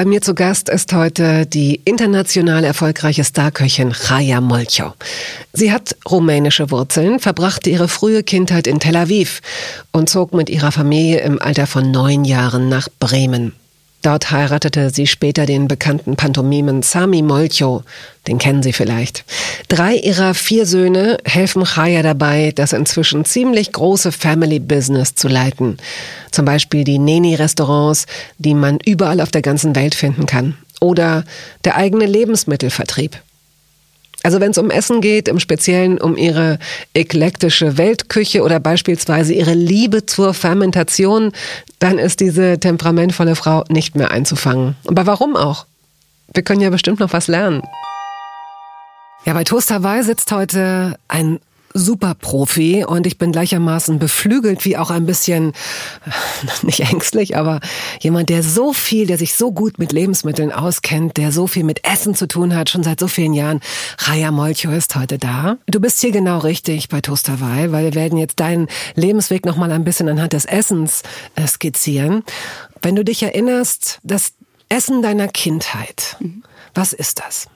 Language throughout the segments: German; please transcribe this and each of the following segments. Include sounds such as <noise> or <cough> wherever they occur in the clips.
Bei mir zu Gast ist heute die international erfolgreiche Starköchin Chaya Molcho. Sie hat rumänische Wurzeln, verbrachte ihre frühe Kindheit in Tel Aviv und zog mit ihrer Familie im Alter von neun Jahren nach Bremen. Dort heiratete sie später den bekannten Pantomimen Sami Molcho, den kennen Sie vielleicht. Drei ihrer vier Söhne helfen Chaya dabei, das inzwischen ziemlich große Family Business zu leiten. Zum Beispiel die Neni-Restaurants, die man überall auf der ganzen Welt finden kann. Oder der eigene Lebensmittelvertrieb. Also wenn es um Essen geht, im Speziellen um ihre eklektische Weltküche oder beispielsweise ihre Liebe zur Fermentation, dann ist diese temperamentvolle Frau nicht mehr einzufangen. Aber warum auch? Wir können ja bestimmt noch was lernen. Ja, bei Toast Hawaii sitzt heute ein Superprofi und ich bin gleichermaßen beflügelt wie auch ein bisschen, <laughs> nicht ängstlich, aber jemand, der so viel, der sich so gut mit Lebensmitteln auskennt, der so viel mit Essen zu tun hat, schon seit so vielen Jahren. Raya Molcho ist heute da. Du bist hier genau richtig bei Toast Hawaii, weil wir werden jetzt deinen Lebensweg nochmal ein bisschen anhand des Essens äh, skizzieren. Wenn du dich erinnerst, das Essen deiner Kindheit, mhm. was ist das?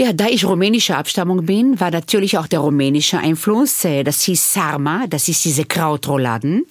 Ja, da ich rumänischer Abstammung bin, war natürlich auch der rumänische Einfluss. Äh, das hieß Sarma, das ist diese Krautrouladen,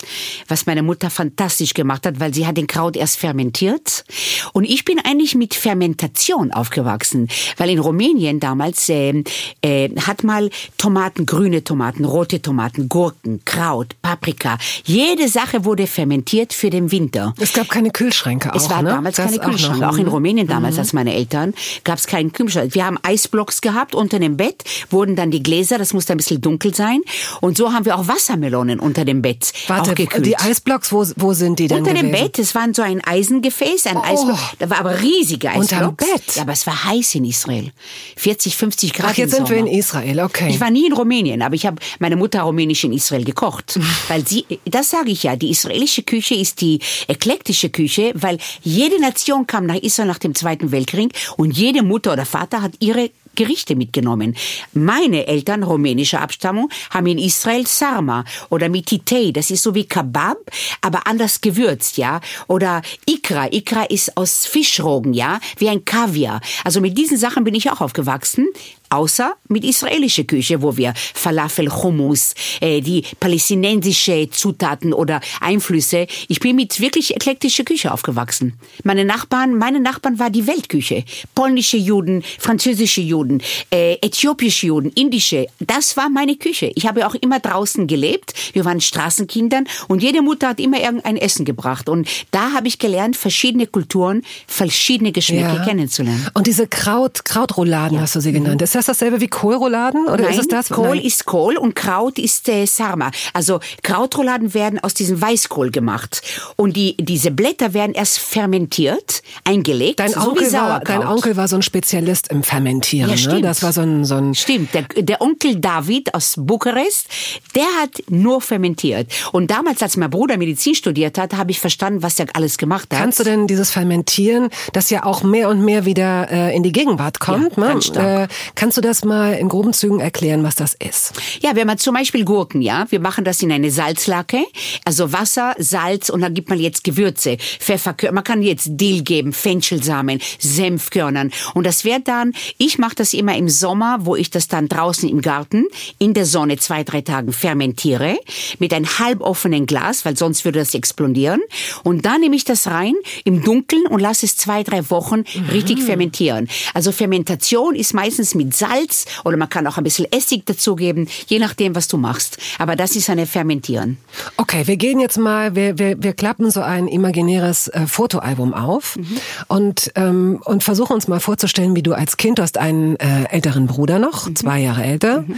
was meine Mutter fantastisch gemacht hat, weil sie hat den Kraut erst fermentiert. Und ich bin eigentlich mit Fermentation aufgewachsen, weil in Rumänien damals äh, äh, hat mal Tomaten, grüne Tomaten, rote Tomaten, Gurken, Kraut, Paprika. Jede Sache wurde fermentiert für den Winter. Es gab keine Kühlschränke auch, Es war ne? damals das keine Kühlschränke. Auch, in mhm. Rumänien damals, mhm. als meine Eltern, gab es keinen Kühlschrank. Wir haben Eis Eisblocks gehabt unter dem Bett, wurden dann die Gläser, das musste ein bisschen dunkel sein. Und so haben wir auch Wassermelonen unter dem Bett Warte, gekühlt. die Eisblocks, wo, wo sind die denn Unter gewesen? dem Bett, es war so ein Eisengefäß, ein oh. Eisblock. Da war aber riesige Eisblocks. Unterm Bett? Ja, aber es war heiß in Israel. 40, 50 Grad Ach, jetzt sind wir in Israel, okay. Ich war nie in Rumänien, aber ich habe meine Mutter rumänisch in Israel gekocht. <laughs> weil sie, das sage ich ja, die israelische Küche ist die eklektische Küche, weil jede Nation kam nach Israel nach dem Zweiten Weltkrieg und jede Mutter oder Vater hat ihre Gerichte mitgenommen. Meine Eltern rumänischer Abstammung haben in Israel Sarma oder Mititei, das ist so wie Kebab, aber anders gewürzt, ja. Oder Ikra, Ikra ist aus Fischrogen, ja, wie ein Kaviar. Also mit diesen Sachen bin ich auch aufgewachsen außer mit israelischer Küche, wo wir Falafel, Hummus, äh, die palästinensische Zutaten oder Einflüsse. Ich bin mit wirklich eklektischer Küche aufgewachsen. Meine Nachbarn, meine Nachbarn war die Weltküche. Polnische Juden, französische Juden, äh, äthiopische Juden, indische. Das war meine Küche. Ich habe auch immer draußen gelebt. Wir waren Straßenkindern und jede Mutter hat immer irgendein Essen gebracht. Und da habe ich gelernt, verschiedene Kulturen, verschiedene Geschmäcker ja. kennenzulernen. Und diese Kraut, Krautrouladen ja. hast du sie genannt. Mhm das dasselbe wie Kohlrouladen? Oder Nein, ist es das? Kohl Nein. ist Kohl und Kraut ist äh, Sarma. Also Krautrouladen werden aus diesem Weißkohl gemacht. Und die, diese Blätter werden erst fermentiert, eingelegt, dein so Onkel War, dein Onkel war so ein Spezialist im Fermentieren. Ja, stimmt. Ne? Das war so ein, so ein Stimmt. Der, der Onkel David aus Bukarest, der hat nur fermentiert. Und damals, als mein Bruder Medizin studiert hat, habe ich verstanden, was er alles gemacht hat. Kannst du denn dieses Fermentieren, das ja auch mehr und mehr wieder äh, in die Gegenwart kommt, ja, ne? Äh, Kannst du das mal in groben Zügen erklären, was das ist? Ja, wenn man zum Beispiel Gurken, ja, wir machen das in eine Salzlacke, also Wasser, Salz und dann gibt man jetzt Gewürze, Pfefferkörner, man kann jetzt Dill geben, Fenchelsamen, Senfkörnern und das wird dann, ich mache das immer im Sommer, wo ich das dann draußen im Garten in der Sonne zwei, drei Tagen fermentiere mit einem halboffenen Glas, weil sonst würde das explodieren und dann nehme ich das rein im Dunkeln und lasse es zwei, drei Wochen richtig mhm. fermentieren. Also Fermentation ist meistens mit Salz oder man kann auch ein bisschen Essig dazugeben, je nachdem, was du machst. Aber das ist eine Fermentieren. Okay, wir gehen jetzt mal, wir, wir, wir klappen so ein imaginäres äh, Fotoalbum auf mhm. und, ähm, und versuchen uns mal vorzustellen, wie du als Kind, du hast einen äh, älteren Bruder noch, mhm. zwei Jahre älter. Mhm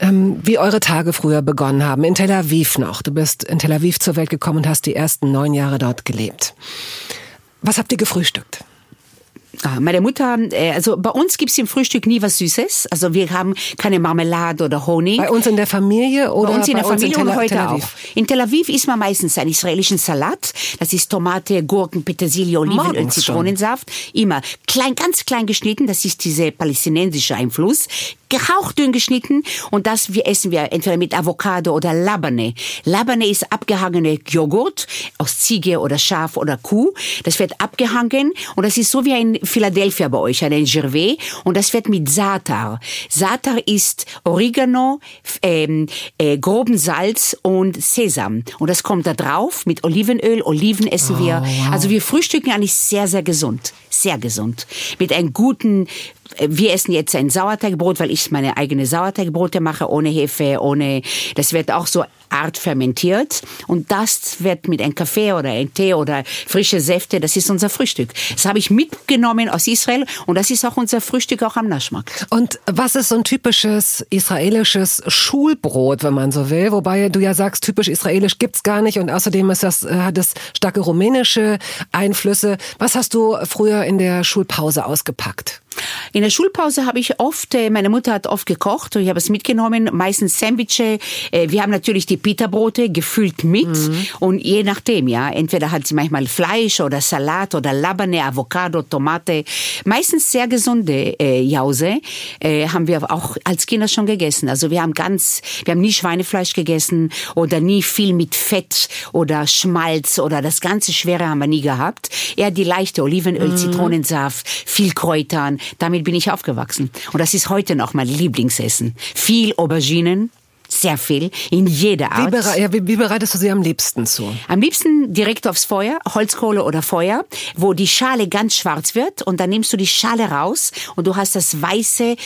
ähm, wie eure Tage früher begonnen haben. In Tel Aviv noch. Du bist in Tel Aviv zur Welt gekommen und hast die ersten neun Jahre dort gelebt. Was habt ihr gefrühstückt? Ah, meine Mutter, äh, also bei uns gibt's im Frühstück nie was Süßes. Also wir haben keine Marmelade oder Honig. Bei uns in der Familie oder bei uns in der Familie Tel und heute Tel Aviv? auch. In Tel Aviv isst man meistens einen israelischen Salat. Das ist Tomate, Gurken, Petersilie, Olivenöl, Morgens schon. Zitronensaft. Immer klein, ganz klein geschnitten. Das ist dieser palästinensische Einfluss. Gehauchdünn geschnitten und das wir essen wir entweder mit Avocado oder Labane. Labane ist abgehangene Joghurt aus Ziege oder Schaf oder Kuh. Das wird abgehangen und das ist so wie ein Philadelphia bei euch, ein Gervais und das wird mit Satar. Satar ist Oregano, ähm, äh, groben Salz und Sesam und das kommt da drauf mit Olivenöl. Oliven essen wir. Also wir frühstücken eigentlich sehr, sehr gesund. Sehr gesund. Mit einem guten wir essen jetzt ein Sauerteigbrot, weil ich meine eigene Sauerteigbrote mache, ohne Hefe, ohne, das wird auch so art fermentiert und das wird mit einem Kaffee oder einem Tee oder frische Säfte, das ist unser Frühstück. Das habe ich mitgenommen aus Israel und das ist auch unser Frühstück auch am Naschmarkt. Und was ist so ein typisches israelisches Schulbrot, wenn man so will? Wobei du ja sagst, typisch israelisch gibt's gar nicht und außerdem ist das, äh, hat es starke rumänische Einflüsse. Was hast du früher in der Schulpause ausgepackt? In der Schulpause habe ich oft, äh, meine Mutter hat oft gekocht und ich habe es mitgenommen, meistens Sandwiche. Äh, Wir haben natürlich die Pita-Brote gefüllt mit und je nachdem, ja, entweder hat sie manchmal Fleisch oder Salat oder Labane, Avocado, Tomate. Meistens sehr gesunde äh, Jause äh, haben wir auch als Kinder schon gegessen. Also wir haben ganz, wir haben nie Schweinefleisch gegessen oder nie viel mit Fett oder Schmalz oder das ganze Schwere haben wir nie gehabt. Eher die leichte Olivenöl, Zitronensaft, viel Kräutern. Damit bin ich aufgewachsen. Und das ist heute noch mein Lieblingsessen. Viel Auberginen, sehr viel, in jeder Wie, Art. bere ja, wie, wie bereitest du sie am liebsten zu? Am liebsten direkt aufs Feuer, Holzkohle oder Feuer, wo die Schale ganz schwarz wird und dann nimmst du die Schale raus und du hast das weiße,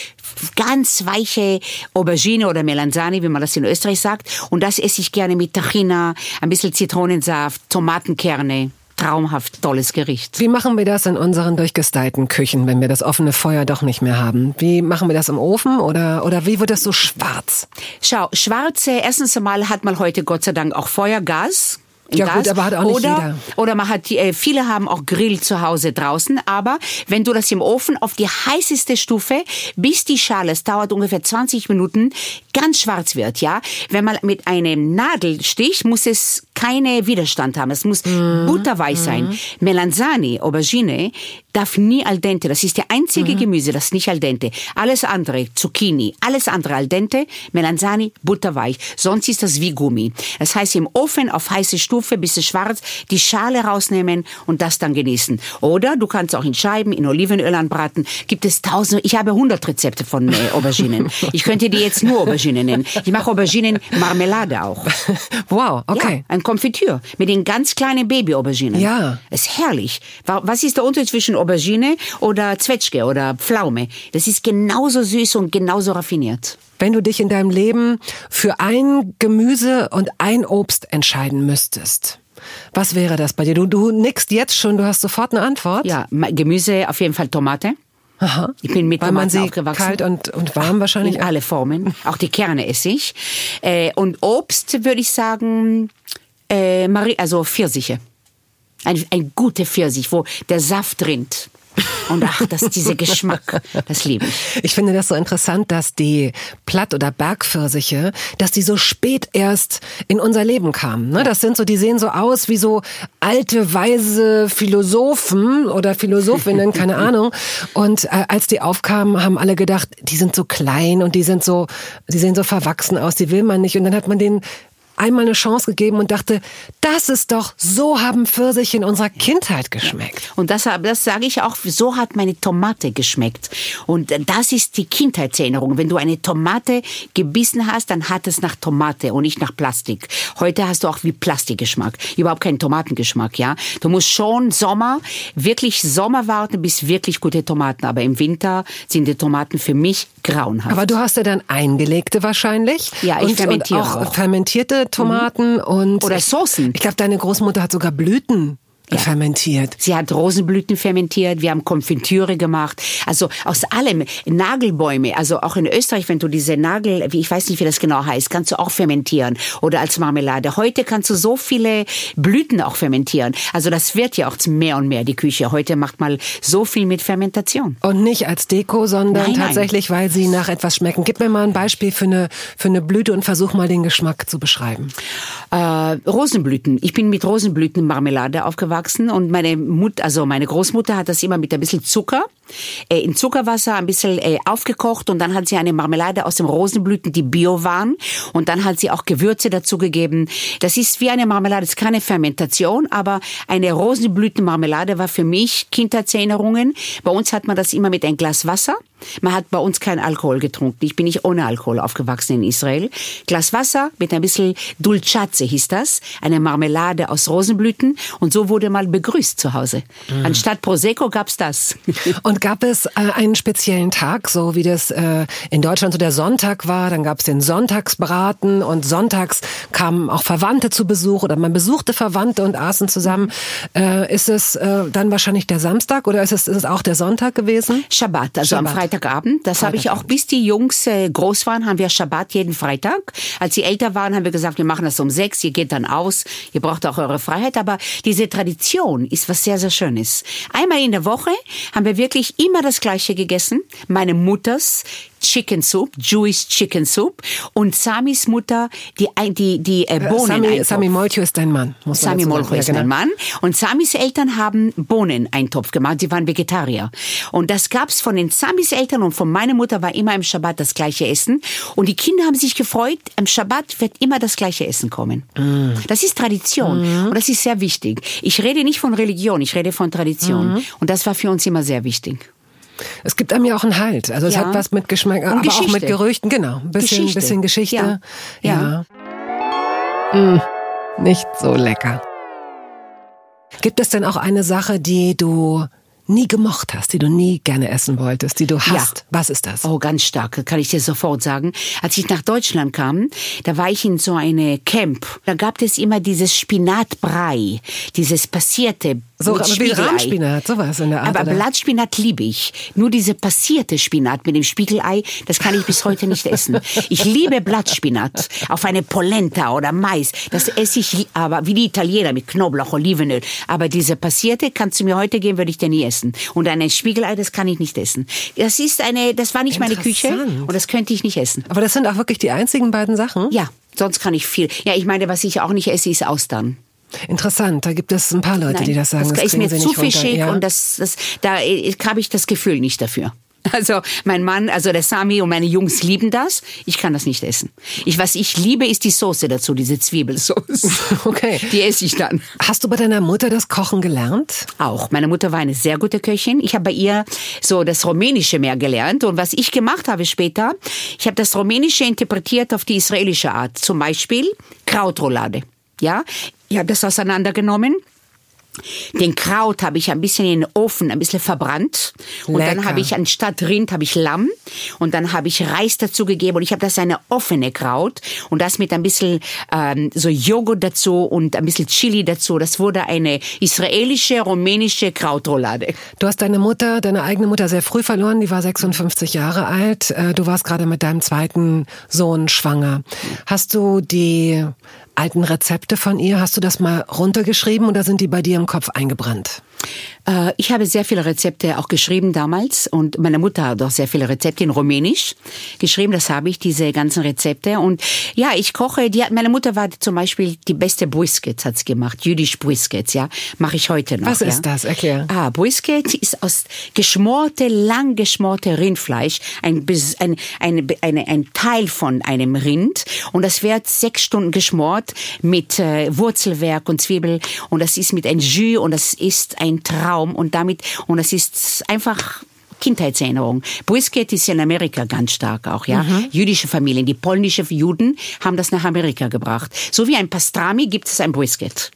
ganz weiche Aubergine oder Melanzani, wie man das in Österreich sagt. Und das esse ich gerne mit Tahina, ein bisschen Zitronensaft, Tomatenkerne. Traumhaft tolles Gericht. Wie machen wir das in unseren durchgestylten Küchen, wenn wir das offene Feuer doch nicht mehr haben? Wie machen wir das im Ofen oder, oder wie wird das so schwarz? Schau, schwarze, erstens einmal hat man heute Gott sei Dank auch Feuergas. Ja, Gas. gut, aber hat auch nicht oder, jeder. Oder man hat, die- äh, viele haben auch Grill zu Hause draußen, aber wenn du das im Ofen auf die heißeste Stufe, bis die Schale, es dauert ungefähr 20 Minuten, ganz schwarz wird, ja. Wenn man mit einem Nadelstich, muss es keine Widerstand haben. Es muss Mhm. butterweiß sein. Melanzani, Aubergine, darf nie al dente. Das ist der einzige Mhm. Gemüse, das nicht al dente. Alles andere, Zucchini, alles andere al dente, Melanzani, butterweich. Sonst ist das wie Gummi. Das heißt, im Ofen auf heiße Stufe, bis es schwarz, die Schale rausnehmen und das dann genießen. Oder du kannst auch in Scheiben, in Olivenöl anbraten. Gibt es tausende, ich habe hundert Rezepte von äh, Auberginen. ich könnte die jetzt nur Auberginen nennen. Ich mache Auberginen-Marmelade auch. <laughs> Wow, okay. Ja, ein Konfitür mit den ganz kleinen Baby-Auberginen. Ja. Ist herrlich. Wa- Was ist der Unterschied zwischen Aubergine oder Zwetschge oder Pflaume? Das ist genauso süß und genauso raffiniert. Wenn du dich in deinem Leben für ein Gemüse und ein Obst entscheiden müsstest, was wäre das bei dir? Du, du nickst jetzt schon, du hast sofort eine Antwort. Ja, Gemüse auf jeden Fall Tomate. Aha. Ich bin mit Weil Tomaten aufgewachsen. kalt und, und warm wahrscheinlich. In alle Formen. Auch die Kerne esse ich. Äh, und Obst würde ich sagen, äh, Marie, also Pfirsiche. Ein, ein guter Pfirsich, wo der Saft rinnt. Und ach, das, dieser Geschmack, das liebe ich. Ich finde das so interessant, dass die Platt- oder Bergpfirsiche, dass die so spät erst in unser Leben kamen. Ne? Das sind so, die sehen so aus wie so alte, weise Philosophen oder Philosophinnen, keine <laughs> Ahnung. Und äh, als die aufkamen, haben alle gedacht, die sind so klein und die sind so, die sehen so verwachsen aus, die will man nicht. Und dann hat man denen einmal eine Chance gegeben und dachte, das ist doch, so haben Pfirsiche in unserer Kindheit geschmeckt. Und das, das sage ich auch, so hat meine Tomate geschmeckt. Und das ist die Kindheitserinnerung. Wenn du eine Tomate gebissen hast, dann hat es nach Tomate und nicht nach Plastik. Heute hast du auch wie Plastikgeschmack. Überhaupt keinen Tomatengeschmack, ja. Du musst schon Sommer, wirklich Sommer warten, bis wirklich gute Tomaten. Aber im Winter sind die Tomaten für mich grauenhaft. Aber du hast ja dann eingelegte wahrscheinlich. Ja, ich und, fermentiere und auch, auch. Fermentierte Tomaten und Oder Soßen. Ich glaube, deine Großmutter hat sogar Blüten ja. fermentiert. Sie hat Rosenblüten fermentiert, wir haben Konfitüre gemacht, also aus allem, Nagelbäume, also auch in Österreich, wenn du diese Nagel, wie ich weiß nicht, wie das genau heißt, kannst du auch fermentieren oder als Marmelade. Heute kannst du so viele Blüten auch fermentieren. Also das wird ja auch mehr und mehr die Küche. Heute macht mal so viel mit Fermentation. Und nicht als Deko, sondern nein, tatsächlich, nein. weil sie nach etwas schmecken. Gib mir mal ein Beispiel für eine, für eine Blüte und versuch mal den Geschmack zu beschreiben. Äh, Rosenblüten. Ich bin mit Rosenblütenmarmelade aufgewachsen und meine Mutter, also meine Großmutter hat das immer mit ein bisschen Zucker äh, in Zuckerwasser ein bisschen äh, aufgekocht und dann hat sie eine Marmelade aus den Rosenblüten, die bio waren und dann hat sie auch Gewürze dazugegeben. Das ist wie eine Marmelade, das ist keine Fermentation, aber eine Rosenblütenmarmelade war für mich Kindheitserinnerungen. Bei uns hat man das immer mit ein Glas Wasser man hat bei uns keinen Alkohol getrunken. Ich bin nicht ohne Alkohol aufgewachsen in Israel. Glas Wasser mit ein bisschen Dulcatze hieß das, eine Marmelade aus Rosenblüten und so wurde mal begrüßt zu Hause. Mhm. Anstatt Prosecco gab's das. <laughs> Und gab es äh, einen speziellen Tag, so wie das äh, in Deutschland so der Sonntag war, dann gab's den Sonntagsbraten und sonntags kamen auch Verwandte zu Besuch oder man besuchte Verwandte und aßen zusammen. Äh, ist es dann wahrscheinlich der Samstag oder ist es, ist es auch der Sonntag gewesen? Shabbat, also Shabbat. am Freitag Freitagabend. Das habe ich auch, bis die Jungs äh, groß waren, haben wir Schabbat jeden Freitag. Als sie älter waren, haben wir gesagt, wir machen das um sechs, ihr geht dann aus, ihr braucht auch eure Freiheit. Aber diese Tradition ist was sehr, sehr Schönes. Einmal in der Woche haben wir wirklich immer das Gleiche gegessen. Meine Mutters Chicken Soup, Jewish Chicken Soup und Samis Mutter die die die äh, Bohnen. Sami, Sami Molcho ist dein Mann. Muss Sami Molcho ist ja, genau. mein Mann und Samis Eltern haben Bohneneintopf gemacht. Sie waren Vegetarier und das gab's von den Samis Eltern und von meiner Mutter war immer im Schabbat das gleiche Essen und die Kinder haben sich gefreut. Im Schabbat wird immer das gleiche Essen kommen. Mm. Das ist Tradition mm. und das ist sehr wichtig. Ich rede nicht von Religion, ich rede von Tradition mm. und das war für uns immer sehr wichtig. Es gibt einem ja auch einen Halt. Also es ja. hat was mit Geschmack, Und aber Geschichte. auch mit Gerüchten. Genau, ein bisschen Geschichte. Bisschen Geschichte. Ja. ja. Mm, nicht so lecker. Gibt es denn auch eine Sache, die du nie gemocht hast, die du nie gerne essen wolltest, die du hast. Ja. Was ist das? Oh, ganz stark, kann ich dir sofort sagen. Als ich nach Deutschland kam, da war ich in so eine Camp. Da gab es immer dieses Spinatbrei, dieses passierte so wie Rahmspinat, sowas in der Art. Aber oder? Blattspinat liebe ich. Nur diese passierte Spinat mit dem Spiegelei, das kann ich bis heute nicht essen. Ich liebe Blattspinat auf eine Polenta oder Mais. Das esse ich aber wie die Italiener mit Knoblauch, Olivenöl. Aber diese passierte kannst du mir heute geben, würde ich dir nie essen. Und ein Spiegelei, das kann ich nicht essen. Das ist eine, das war nicht meine Küche und das könnte ich nicht essen. Aber das sind auch wirklich die einzigen beiden Sachen? Ja. Sonst kann ich viel. Ja, ich meine, was ich auch nicht esse, ist Austern. Interessant, da gibt es ein paar Leute, Nein, die das sagen. Das, das ist mir zu fischig ja. und das, das, da habe ich das Gefühl nicht dafür. <laughs> Also mein Mann, also der Sami und meine Jungs lieben das. Ich kann das nicht essen. Ich, was ich liebe, ist die Soße dazu, diese Zwiebelsauce. <laughs> Okay. Die esse ich dann. Hast du bei deiner Mutter das Kochen gelernt? Auch. Meine Mutter war eine sehr gute Köchin. Ich habe bei ihr so das Rumänische mehr gelernt. Und was ich gemacht habe später, ich habe das Rumänische interpretiert auf die israelische Art. Zum Beispiel Krautroulade. Ja, ich habe das auseinandergenommen. Den Kraut habe ich ein bisschen in den Ofen, ein bisschen verbrannt. Und Lecker. dann habe ich anstatt Rind habe ich Lamm. Und dann habe ich Reis dazu gegeben. Und ich habe das eine offene Kraut. Und das mit ein bisschen ähm, so Joghurt dazu und ein bisschen Chili dazu. Das wurde eine israelische, rumänische Krautroulade. Du hast deine Mutter, deine eigene Mutter sehr früh verloren. Die war 56 Jahre alt. Äh, du warst gerade mit deinem zweiten Sohn schwanger. Hast du die alten Rezepte von ihr? Hast du das mal runtergeschrieben oder sind die bei dir im Kopf eingebrannt? Äh, ich habe sehr viele Rezepte auch geschrieben damals und meine Mutter hat auch sehr viele Rezepte in Rumänisch geschrieben. Das habe ich, diese ganzen Rezepte. Und ja, ich koche, die hat, meine Mutter war zum Beispiel die beste Briskets hat sie gemacht. Jüdisch Briskets, ja. Mache ich heute noch. Was ja. ist das? Erklär. Ah, Brisket ist aus geschmorte, lang geschmorte Rindfleisch. Ein, ein, ein, ein, ein Teil von einem Rind. Und das wird sechs Stunden geschmort mit äh, Wurzelwerk und Zwiebel. Und das ist mit ein Jus und das ist ein Traum und damit, und es ist einfach Kindheitserinnerung. Brisket ist in Amerika ganz stark auch, ja. Mhm. Jüdische Familien, die polnische Juden haben das nach Amerika gebracht. So wie ein Pastrami gibt es ein Brisket.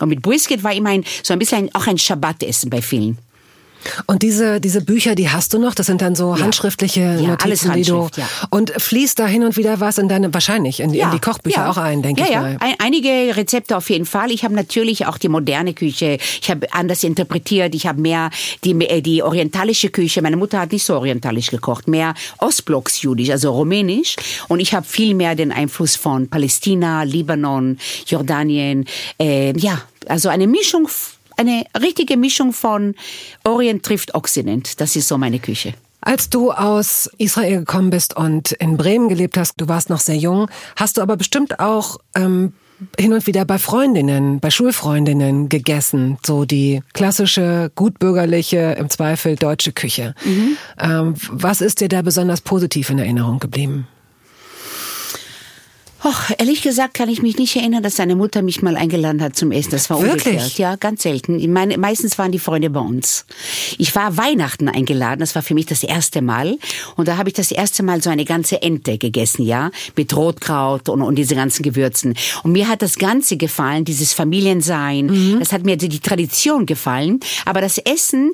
Und mit Brisket war immer ein, so ein bisschen auch ein Schabbatessen bei vielen. Und diese, diese Bücher, die hast du noch? Das sind dann so ja. handschriftliche ja, Notizen, alles die du. Ja. Und fließt da hin und wieder was in deine, wahrscheinlich, in, in die Kochbücher auch ein, denke ich mal. Ja, einige Rezepte auf jeden Fall. Ich habe natürlich auch die moderne Küche. Ich habe anders interpretiert. Ich habe mehr die, äh, die orientalische Küche. Meine Mutter hat nicht so orientalisch gekocht, mehr Ostblocksjudisch, also rumänisch. Und ich habe viel mehr den Einfluss von Palästina, Libanon, Jordanien. Äh, ja, also eine Mischung eine richtige Mischung von Orient trifft Occident. Das ist so meine Küche. Als du aus Israel gekommen bist und in Bremen gelebt hast, du warst noch sehr jung, hast du aber bestimmt auch ähm, hin und wieder bei Freundinnen, bei Schulfreundinnen gegessen, so die klassische, gutbürgerliche, im Zweifel deutsche Küche. Mhm. Ähm, was ist dir da besonders positiv in Erinnerung geblieben? Och, ehrlich gesagt kann ich mich nicht erinnern, dass deine Mutter mich mal eingeladen hat zum Essen. Das war Wirklich? umgekehrt. Ja, ganz selten. Meine, meistens waren die Freunde bei uns. Ich war Weihnachten eingeladen. Das war für mich das erste Mal. Und da habe ich das erste Mal so eine ganze Ente gegessen, ja, mit Rotkraut und, und diese ganzen Gewürzen. Und mir hat das Ganze gefallen, dieses Familiensein. Mhm. Das hat mir die Tradition gefallen. Aber das Essen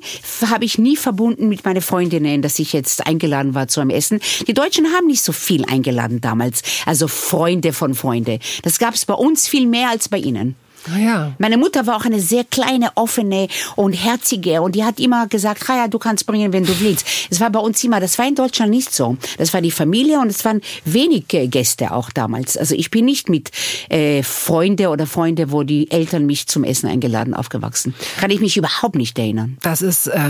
habe ich nie verbunden mit meinen Freundinnen, dass ich jetzt eingeladen war zu einem Essen. Die Deutschen haben nicht so viel eingeladen damals. Also Freunde Freunde von Freunde. Das gab es bei uns viel mehr als bei Ihnen. Ah, ja. Meine Mutter war auch eine sehr kleine, offene und herzige und die hat immer gesagt, ja, du kannst bringen, wenn du willst. Es war bei uns immer, das war in Deutschland nicht so. Das war die Familie und es waren wenige Gäste auch damals. Also ich bin nicht mit äh, Freunde oder Freunde, wo die Eltern mich zum Essen eingeladen aufgewachsen. Kann ich mich überhaupt nicht erinnern. Das ist äh,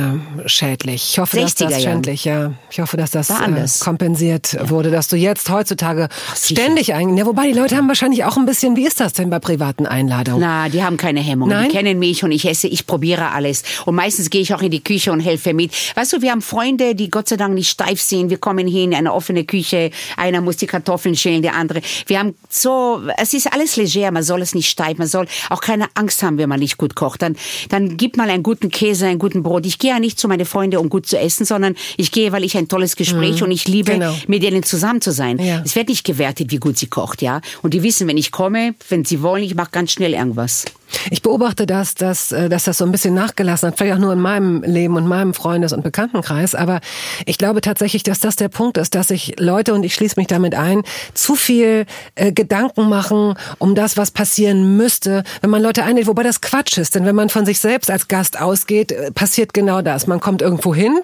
schädlich. Ich hoffe, dass das schädlich, ja. Ich hoffe, dass das äh, kompensiert ja. wurde, dass du jetzt heutzutage Ach, ständig ein. Ja, wobei die Leute haben wahrscheinlich auch ein bisschen, wie ist das denn bei privaten Einladungen? Na, die haben keine Hemmung. Nein? Die kennen mich und ich esse, ich probiere alles. Und meistens gehe ich auch in die Küche und helfe mit. Weißt du, wir haben Freunde, die Gott sei Dank nicht steif sind. Wir kommen hin in eine offene Küche. Einer muss die Kartoffeln schälen, der andere. Wir haben so, es ist alles leger. Man soll es nicht steif. Man soll auch keine Angst haben, wenn man nicht gut kocht. Dann, dann gib mal einen guten Käse, einen guten Brot. Ich gehe ja nicht zu meinen Freunden, um gut zu essen, sondern ich gehe, weil ich ein tolles Gespräch mhm. und ich liebe, genau. mit denen zusammen zu sein. Ja. Es wird nicht gewertet, wie gut sie kocht, ja. Und die wissen, wenn ich komme, wenn sie wollen, ich mache ganz schnell irgendwas. Ich beobachte das, dass, äh, dass das so ein bisschen nachgelassen hat, vielleicht auch nur in meinem Leben und meinem Freundes- und Bekanntenkreis. Aber ich glaube tatsächlich, dass das der Punkt ist, dass sich Leute, und ich schließe mich damit ein, zu viel äh, Gedanken machen um das, was passieren müsste, wenn man Leute einlädt, wobei das Quatsch ist. Denn wenn man von sich selbst als Gast ausgeht, äh, passiert genau das. Man kommt irgendwo hin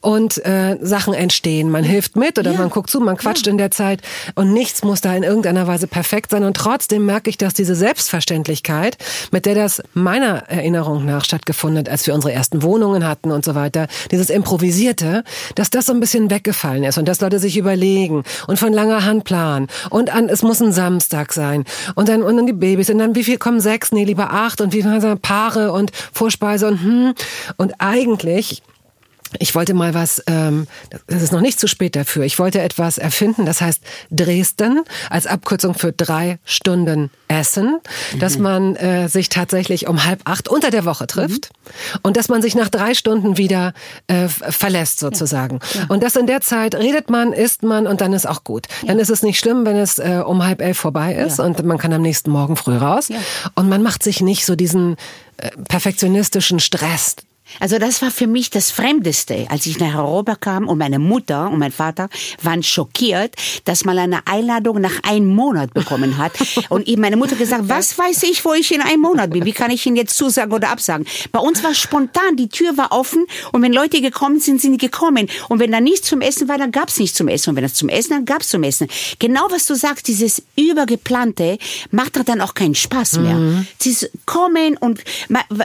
und äh, Sachen entstehen. Man hilft mit oder ja. man guckt zu, man quatscht ja. in der Zeit und nichts muss da in irgendeiner Weise perfekt sein. Und trotzdem merke ich, dass diese Selbstverständlichkeit, mit der das meiner Erinnerung nach stattgefunden hat, als wir unsere ersten Wohnungen hatten und so weiter, dieses Improvisierte, dass das so ein bisschen weggefallen ist und dass Leute sich überlegen und von langer Hand planen und an, es muss ein Samstag sein und dann, und dann die Babys und dann wie viel kommen sechs, nee, lieber acht und wie viele Paare und Vorspeise und hm. Und eigentlich ich wollte mal was, ähm, das ist noch nicht zu spät dafür, ich wollte etwas erfinden, das heißt Dresden als Abkürzung für drei Stunden Essen, mhm. dass man äh, sich tatsächlich um halb acht unter der Woche trifft mhm. und dass man sich nach drei Stunden wieder äh, verlässt sozusagen. Ja. Ja. Und dass in der Zeit redet man, isst man und dann ist auch gut. Ja. Dann ist es nicht schlimm, wenn es äh, um halb elf vorbei ist und man kann am nächsten Morgen früh raus und man macht sich nicht so diesen äh, perfektionistischen Stress also das war für mich das Fremdeste, als ich nach Europa kam und meine Mutter und mein Vater waren schockiert, dass man eine Einladung nach einem Monat bekommen hat. <laughs> Und meine Mutter gesagt, was weiß ich, wo ich in einem Monat bin? Wie kann ich Ihnen jetzt zusagen oder absagen? Bei uns war spontan, die Tür war offen und wenn Leute gekommen sind, sind die gekommen. Und wenn da nichts zum Essen war, dann gab's nichts zum Essen. Und wenn es zum Essen, dann gab's zum Essen. Genau was du sagst, dieses übergeplante macht dann auch keinen Spaß mehr. Mhm. Dieses Kommen und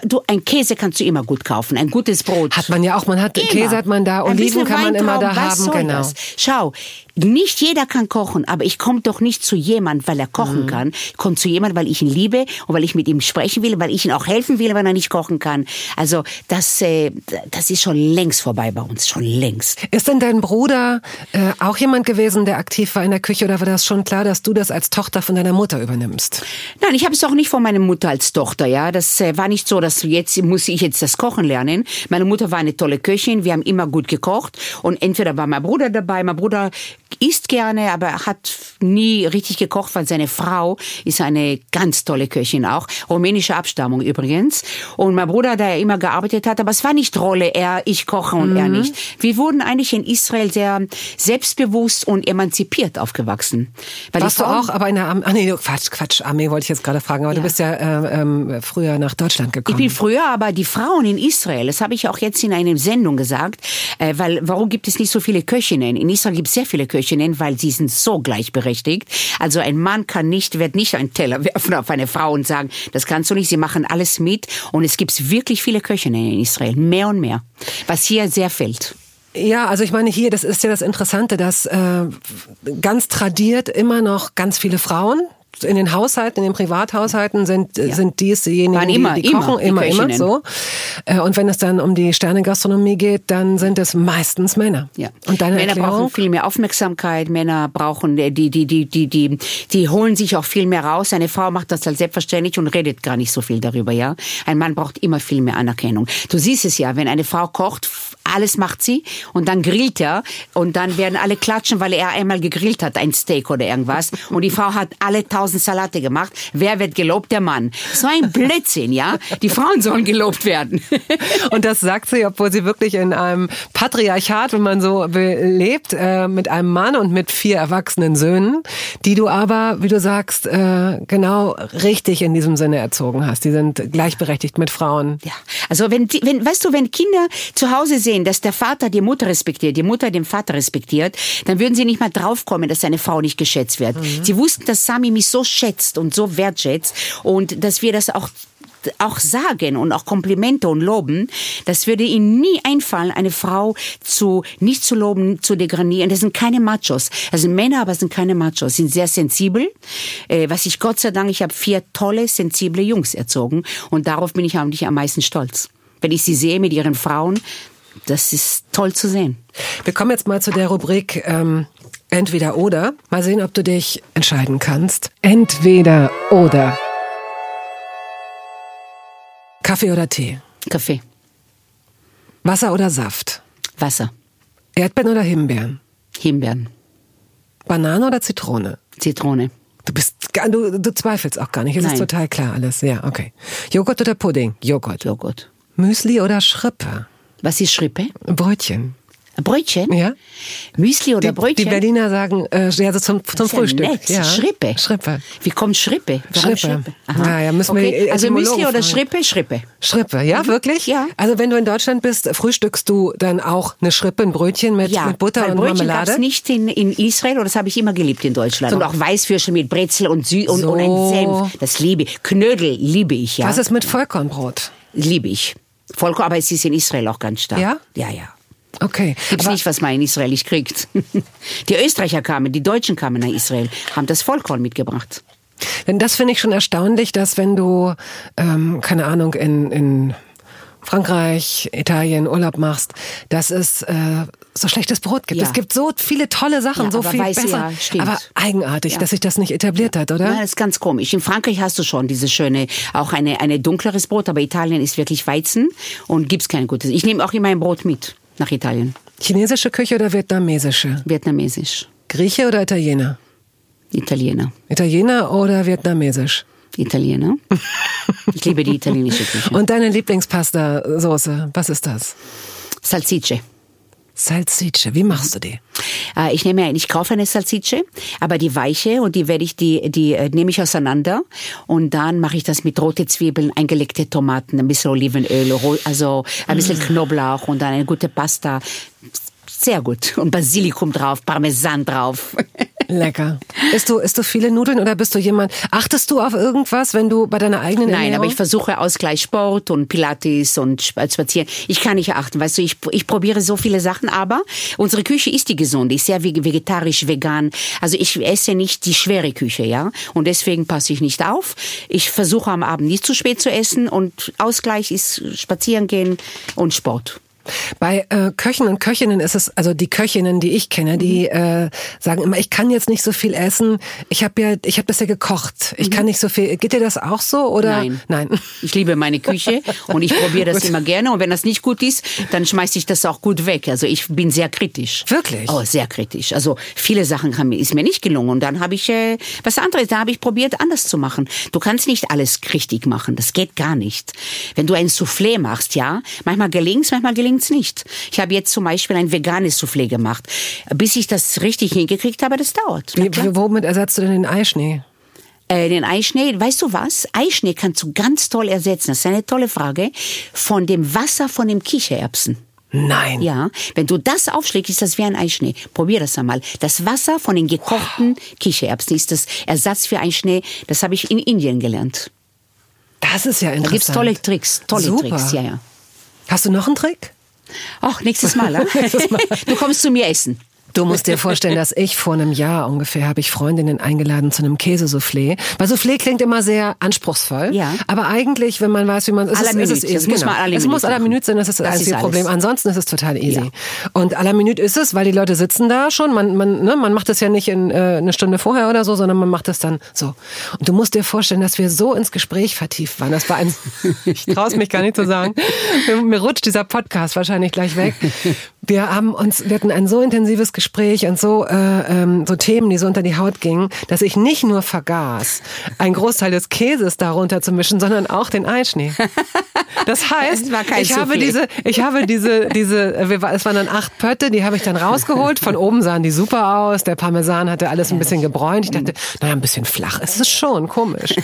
du, ein Käse kannst du immer gut kaufen kaufen, ein gutes Brot. Hat man ja auch, man hat immer. Käse hat man da, Oliven kann man immer da haben, genau. Das? Schau, nicht jeder kann kochen, aber ich komme doch nicht zu jemand, weil er kochen mhm. kann. Ich komme zu jemand, weil ich ihn liebe und weil ich mit ihm sprechen will, weil ich ihm auch helfen will, wenn er nicht kochen kann. Also das, äh, das ist schon längst vorbei bei uns, schon längst. Ist denn dein Bruder äh, auch jemand gewesen, der aktiv war in der Küche oder war das schon klar, dass du das als Tochter von deiner Mutter übernimmst? Nein, ich habe es auch nicht von meiner Mutter als Tochter. Ja, das äh, war nicht so, dass jetzt muss ich jetzt das Kochen lernen. Meine Mutter war eine tolle Köchin, wir haben immer gut gekocht und entweder war mein Bruder dabei, mein Bruder isst gerne, aber hat nie richtig gekocht, weil seine Frau ist eine ganz tolle Köchin auch, rumänische Abstammung übrigens. Und mein Bruder, der immer gearbeitet hat, aber es war nicht Rolle, er, ich koche und mhm. er nicht. Wir wurden eigentlich in Israel sehr selbstbewusst und emanzipiert aufgewachsen. Weil Warst du auch, aber in der Armee, ah, nee, Quatsch, Quatsch, Armee wollte ich jetzt gerade fragen, aber ja. du bist ja äh, ähm, früher nach Deutschland gekommen. Ich bin früher, aber die Frauen in Israel, das habe ich auch jetzt in einer Sendung gesagt, äh, weil warum gibt es nicht so viele Köchinnen? In Israel gibt es sehr viele Köchinnen, weil sie sind so gleichberechtigt. Also ein Mann kann nicht, wird nicht einen Teller <laughs> werfen auf eine Frau und sagen, das kannst du nicht, sie machen alles mit. Und es gibt wirklich viele Köchinnen in Israel, mehr und mehr, was hier sehr fällt. Ja, also ich meine hier, das ist ja das Interessante, dass äh, ganz tradiert immer noch ganz viele Frauen in den Haushalten, in den Privathaushalten sind, ja. sind dies diejenigen, immer, die, die kochen, immer, immer, immer so. Äh, und wenn es dann um die Sternegastronomie geht, dann sind es meistens Männer. Ja. Und deine Männer Erklärung? brauchen viel mehr Aufmerksamkeit, Männer brauchen, äh, die, die, die, die, die, die holen sich auch viel mehr raus. Eine Frau macht das halt selbstverständlich und redet gar nicht so viel darüber, ja. Ein Mann braucht immer viel mehr Anerkennung. Du siehst es ja, wenn eine Frau kocht, alles macht sie und dann grillt er und dann werden alle klatschen, weil er einmal gegrillt hat, ein Steak oder irgendwas und die Frau hat alle tausend Salate gemacht. Wer wird gelobt? Der Mann. So ein Blödsinn, ja? Die Frauen sollen gelobt werden. <laughs> und das sagt sie, obwohl sie wirklich in einem Patriarchat, wenn man so lebt, äh, mit einem Mann und mit vier erwachsenen Söhnen, die du aber, wie du sagst, äh, genau richtig in diesem Sinne erzogen hast. Die sind gleichberechtigt mit Frauen. Ja, also wenn, wenn weißt du, wenn Kinder zu Hause sehen, sehen, dass der Vater die Mutter respektiert, die Mutter den Vater respektiert, dann würden sie nicht mal draufkommen, dass seine Frau nicht geschätzt wird. Mhm. Sie wussten, dass Sami mich so schätzt und so wertschätzt und dass wir das auch auch sagen und auch Komplimente und loben, das würde ihnen nie einfallen, eine Frau zu nicht zu loben, zu degradieren. Das sind keine Machos. Das sind Männer, aber sind keine Machos. Sie sind sehr sensibel. Äh, was ich Gott sei Dank, ich habe vier tolle, sensible Jungs erzogen und darauf bin ich eigentlich am meisten stolz. Wenn ich sie sehe mit ihren Frauen, das ist toll zu sehen. Wir kommen jetzt mal zu der Rubrik ähm, Entweder oder. Mal sehen, ob du dich entscheiden kannst. Entweder oder. Kaffee oder Tee? Kaffee. Wasser oder Saft? Wasser. Erdbeeren oder Himbeeren? Himbeeren. Banane oder Zitrone? Zitrone. Du bist, du, du zweifelst auch gar nicht. Es Nein. ist total klar alles. Ja, okay. Joghurt oder Pudding? Joghurt. Joghurt. Müsli oder Schrippe? Was ist Schrippe? Brötchen. Brötchen? Ja. Müsli oder die, Brötchen? Die Berliner sagen, äh, ja, so zum, zum Frühstück. Nett. Ja. Schrippe. Schrippe. Wie kommt Schrippe? Warum Schrippe. Schrippe? Aha. Ja, müssen okay. wir also Müsli oder fragen. Schrippe? Schrippe. Schrippe, ja, mhm. wirklich? Ja. Also wenn du in Deutschland bist, frühstückst du dann auch eine Schrippe, ein Brötchen mit, ja, mit Butter weil und Brötchen Marmelade? gab's nicht in, in Israel, oder das habe ich immer geliebt in Deutschland. Und auch Weißwürste mit Brezel und, Sü und, so. und ein Senf. Das liebe ich. Knödel liebe ich, ja. Was ist mit Vollkornbrot? Liebe ich. Vollkorn, aber es ist in Israel auch ganz stark. Ja? Ja, ja. Okay. Gibt's nicht, was man in Israel nicht kriegt. <laughs> Die Österreicher kamen, die Deutschen kamen nach Israel, haben das Vollkorn mitgebracht. Denn das finde ich schon erstaunlich, dass wenn du, ähm, keine Ahnung, in, in Frankreich, Italien Urlaub machst, dass es äh, so schlechtes Brot gibt. Ja. Es gibt so viele tolle Sachen, ja, so viel besser. Ja, aber eigenartig, dass sich das nicht etabliert hat, oder? Ja, das ist ganz komisch. In Frankreich hast du schon diese schöne, auch eine, eine dunkleres Brot, aber Italien ist wirklich Weizen und gibt's kein gutes. Ich nehme auch immer ein Brot mit nach Italien. Chinesische Küche oder vietnamesische? Vietnamesisch. Grieche oder Italiener? Italiener. Italiener oder vietnamesisch? Italiener. Ich liebe die italienische Küche. Und deine Lieblingspasta-Soße, was ist das? Salsicce. Salsicce, wie machst du die? Äh, ich nehme ich kaufe eine Salsicce, aber die weiche und die werde ich die die äh, nehme ich auseinander und dann mache ich das mit rote Zwiebeln, eingelegte Tomaten, ein bisschen Olivenöl, also ein bisschen mm. Knoblauch und dann eine gute Pasta. Sehr gut und Basilikum drauf, Parmesan drauf. <laughs> Lecker. Isst du, isst du viele Nudeln oder bist du jemand, achtest du auf irgendwas, wenn du bei deiner eigenen Nein, Ernährung? aber ich versuche Ausgleich Sport und Pilates und Spazieren. Ich kann nicht achten, weißt du, ich, ich probiere so viele Sachen, aber unsere Küche ist die gesunde, ist sehr vegetarisch, vegan. Also ich esse nicht die schwere Küche, ja. Und deswegen passe ich nicht auf. Ich versuche am Abend nicht zu spät zu essen und Ausgleich ist spazieren gehen und Sport. Bei äh, Köchen und Köchinnen ist es, also die Köchinnen, die ich kenne, die mhm. äh, sagen immer, ich kann jetzt nicht so viel essen. Ich habe ja, ich habe das ja gekocht. Ich mhm. kann nicht so viel. Geht dir das auch so oder? Nein, nein. Ich liebe meine Küche <laughs> und ich probiere das immer gerne. Und wenn das nicht gut ist, dann schmeiße ich das auch gut weg. Also ich bin sehr kritisch. Wirklich? Oh, sehr kritisch. Also viele Sachen haben, ist mir nicht gelungen. Und dann habe ich äh, was anderes. Da habe ich probiert, anders zu machen. Du kannst nicht alles richtig machen. Das geht gar nicht. Wenn du ein Soufflé machst, ja, manchmal gelingt's, manchmal gelingt's nicht. Ich habe jetzt zum Beispiel ein veganes Soufflé gemacht. Bis ich das richtig hingekriegt habe, das dauert. Wie, womit ersetzt du denn den Eischnee? Äh, den Eischnee, weißt du was? Eischnee kannst du ganz toll ersetzen. Das ist eine tolle Frage. Von dem Wasser von dem Kichererbsen. Nein. Ja, wenn du das aufschlägst, ist das wie ein Eischnee. Probier das einmal. Das Wasser von den gekochten wow. Kichererbsen ist das Ersatz für Eischnee. Das habe ich in Indien gelernt. Das ist ja interessant. Da gibt's tolle Tricks, tolle Super. Tricks, ja, ja. Hast du noch einen Trick? Ach, nächstes Mal. <laughs> nächstes Mal. <laughs> Du kommst zu mir essen. Du musst dir vorstellen, dass ich vor einem Jahr ungefähr habe ich Freundinnen eingeladen zu einem Käsesoufflé. Weil Soufflé klingt immer sehr anspruchsvoll. Ja. Aber eigentlich, wenn man weiß, wie man es ist, ist es easy. Es muss genau. mal à Es muss à la minute sein, das ist das, das einzige Problem. Ansonsten ist es total easy. Ja. Und à la minute ist es, weil die Leute sitzen da schon. Man, man, ne, man macht es ja nicht in äh, eine Stunde vorher oder so, sondern man macht es dann so. Und du musst dir vorstellen, dass wir so ins Gespräch vertieft waren. Das war ein, <laughs> ich traue es mich gar nicht zu sagen. Mir, mir rutscht dieser Podcast wahrscheinlich gleich weg. Wir haben uns, wir hatten ein so intensives Gespräch und so, äh, ähm, so Themen, die so unter die Haut gingen, dass ich nicht nur vergaß, einen Großteil des Käses darunter zu mischen, sondern auch den Eischnee. <laughs> Das heißt, ich habe diese, ich habe diese, diese, es waren dann acht Pötte, die habe ich dann rausgeholt. Von oben sahen die super aus. Der Parmesan hatte alles ein bisschen gebräunt. Ich dachte, naja, ein bisschen flach. Es ist schon komisch.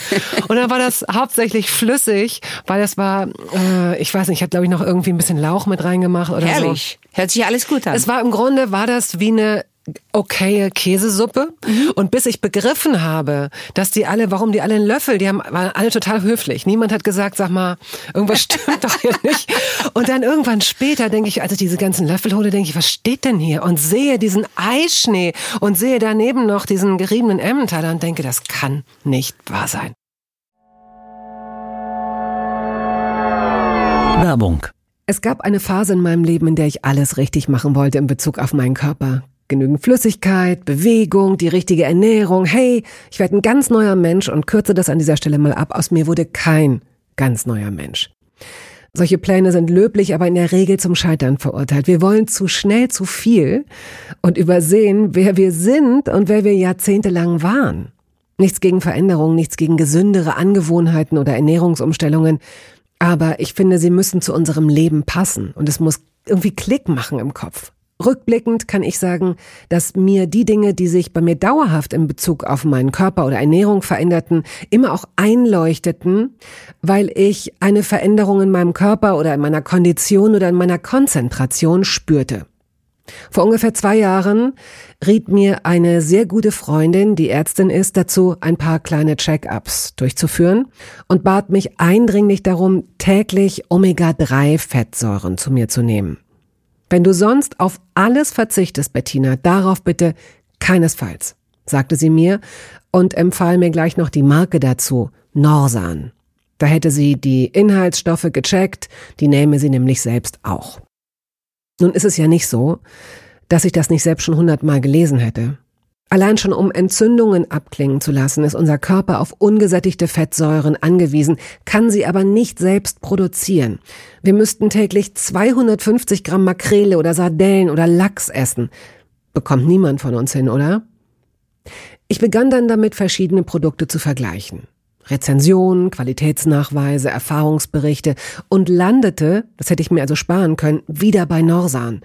Und dann war das hauptsächlich flüssig, weil es war, äh, ich weiß nicht, ich hatte glaube ich noch irgendwie ein bisschen Lauch mit reingemacht oder Herrlich. so. Hört sich alles gut an. Es war im Grunde, war das wie eine okaye Käsesuppe. Mhm. Und bis ich begriffen habe, dass die alle, warum die alle einen Löffel, die haben, waren alle total höflich. Niemand hat gesagt, sag mal, irgendwas <laughs> stimmt doch hier nicht. Und dann irgendwann später denke ich, als ich diese ganzen Löffel hole, denke ich, was steht denn hier? Und sehe diesen Eischnee und sehe daneben noch diesen geriebenen Emmentaler und denke, das kann nicht wahr sein. Werbung es gab eine Phase in meinem Leben, in der ich alles richtig machen wollte in Bezug auf meinen Körper. Genügend Flüssigkeit, Bewegung, die richtige Ernährung. Hey, ich werde ein ganz neuer Mensch und kürze das an dieser Stelle mal ab. Aus mir wurde kein ganz neuer Mensch. Solche Pläne sind löblich, aber in der Regel zum Scheitern verurteilt. Wir wollen zu schnell zu viel und übersehen, wer wir sind und wer wir jahrzehntelang waren. Nichts gegen Veränderungen, nichts gegen gesündere Angewohnheiten oder Ernährungsumstellungen. Aber ich finde, sie müssen zu unserem Leben passen und es muss irgendwie Klick machen im Kopf. Rückblickend kann ich sagen, dass mir die Dinge, die sich bei mir dauerhaft in Bezug auf meinen Körper oder Ernährung veränderten, immer auch einleuchteten, weil ich eine Veränderung in meinem Körper oder in meiner Kondition oder in meiner Konzentration spürte. Vor ungefähr zwei Jahren riet mir eine sehr gute Freundin, die Ärztin ist, dazu, ein paar kleine Check-ups durchzuführen und bat mich eindringlich darum, täglich Omega-3-Fettsäuren zu mir zu nehmen. Wenn du sonst auf alles verzichtest, Bettina, darauf bitte keinesfalls, sagte sie mir und empfahl mir gleich noch die Marke dazu, Norsan. Da hätte sie die Inhaltsstoffe gecheckt, die nähme sie nämlich selbst auch. Nun ist es ja nicht so, dass ich das nicht selbst schon hundertmal gelesen hätte. Allein schon um Entzündungen abklingen zu lassen, ist unser Körper auf ungesättigte Fettsäuren angewiesen, kann sie aber nicht selbst produzieren. Wir müssten täglich 250 Gramm Makrele oder Sardellen oder Lachs essen. Bekommt niemand von uns hin, oder? Ich begann dann damit, verschiedene Produkte zu vergleichen. Rezensionen, Qualitätsnachweise, Erfahrungsberichte und landete, das hätte ich mir also sparen können, wieder bei Norsan.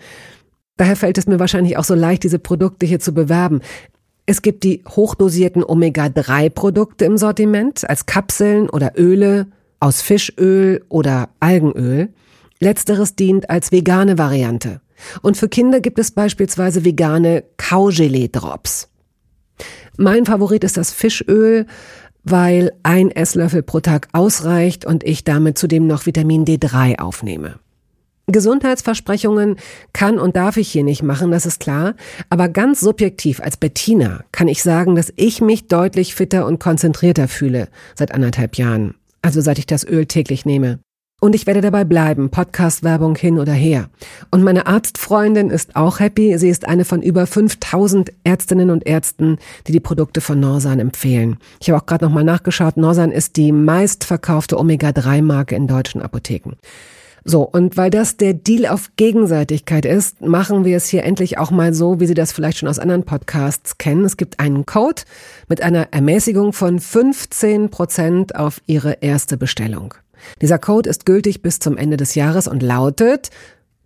Daher fällt es mir wahrscheinlich auch so leicht, diese Produkte hier zu bewerben. Es gibt die hochdosierten Omega-3-Produkte im Sortiment als Kapseln oder Öle aus Fischöl oder Algenöl. Letzteres dient als vegane Variante. Und für Kinder gibt es beispielsweise vegane Kaugelee-Drops. Mein Favorit ist das Fischöl, weil ein Esslöffel pro Tag ausreicht und ich damit zudem noch Vitamin D3 aufnehme. Gesundheitsversprechungen kann und darf ich hier nicht machen, das ist klar. Aber ganz subjektiv als Bettina kann ich sagen, dass ich mich deutlich fitter und konzentrierter fühle seit anderthalb Jahren. Also seit ich das Öl täglich nehme. Und ich werde dabei bleiben, Podcast-Werbung hin oder her. Und meine Arztfreundin ist auch happy. Sie ist eine von über 5000 Ärztinnen und Ärzten, die die Produkte von Norsan empfehlen. Ich habe auch gerade nochmal nachgeschaut. Norsan ist die meistverkaufte Omega-3-Marke in deutschen Apotheken. So, und weil das der Deal auf Gegenseitigkeit ist, machen wir es hier endlich auch mal so, wie Sie das vielleicht schon aus anderen Podcasts kennen. Es gibt einen Code mit einer Ermäßigung von 15 Prozent auf Ihre erste Bestellung. Dieser Code ist gültig bis zum Ende des Jahres und lautet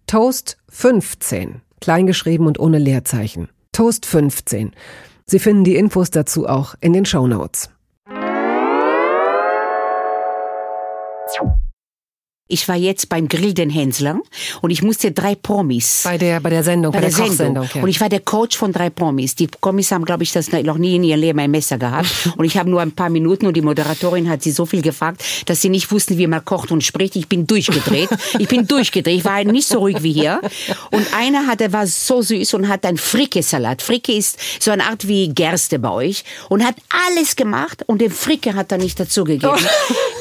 Toast 15, kleingeschrieben und ohne Leerzeichen. Toast 15. Sie finden die Infos dazu auch in den Show Notes. Ich war jetzt beim Grill den Hänsler und ich musste drei Promis. Bei der, bei der Sendung, bei, bei der, der Sendung. Ja. Und ich war der Coach von drei Promis. Die Promis haben, glaube ich, das noch nie in ihrem Leben ein Messer gehabt. <laughs> und ich habe nur ein paar Minuten und die Moderatorin hat sie so viel gefragt, dass sie nicht wussten, wie man kocht und spricht. Ich bin durchgedreht. Ich bin durchgedreht. Ich war nicht so ruhig wie hier. Und einer hatte, war so süß und hat einen Fricke-Salat. Fricke ist so eine Art wie Gerste bei euch und hat alles gemacht und den Fricke hat er nicht dazugegeben.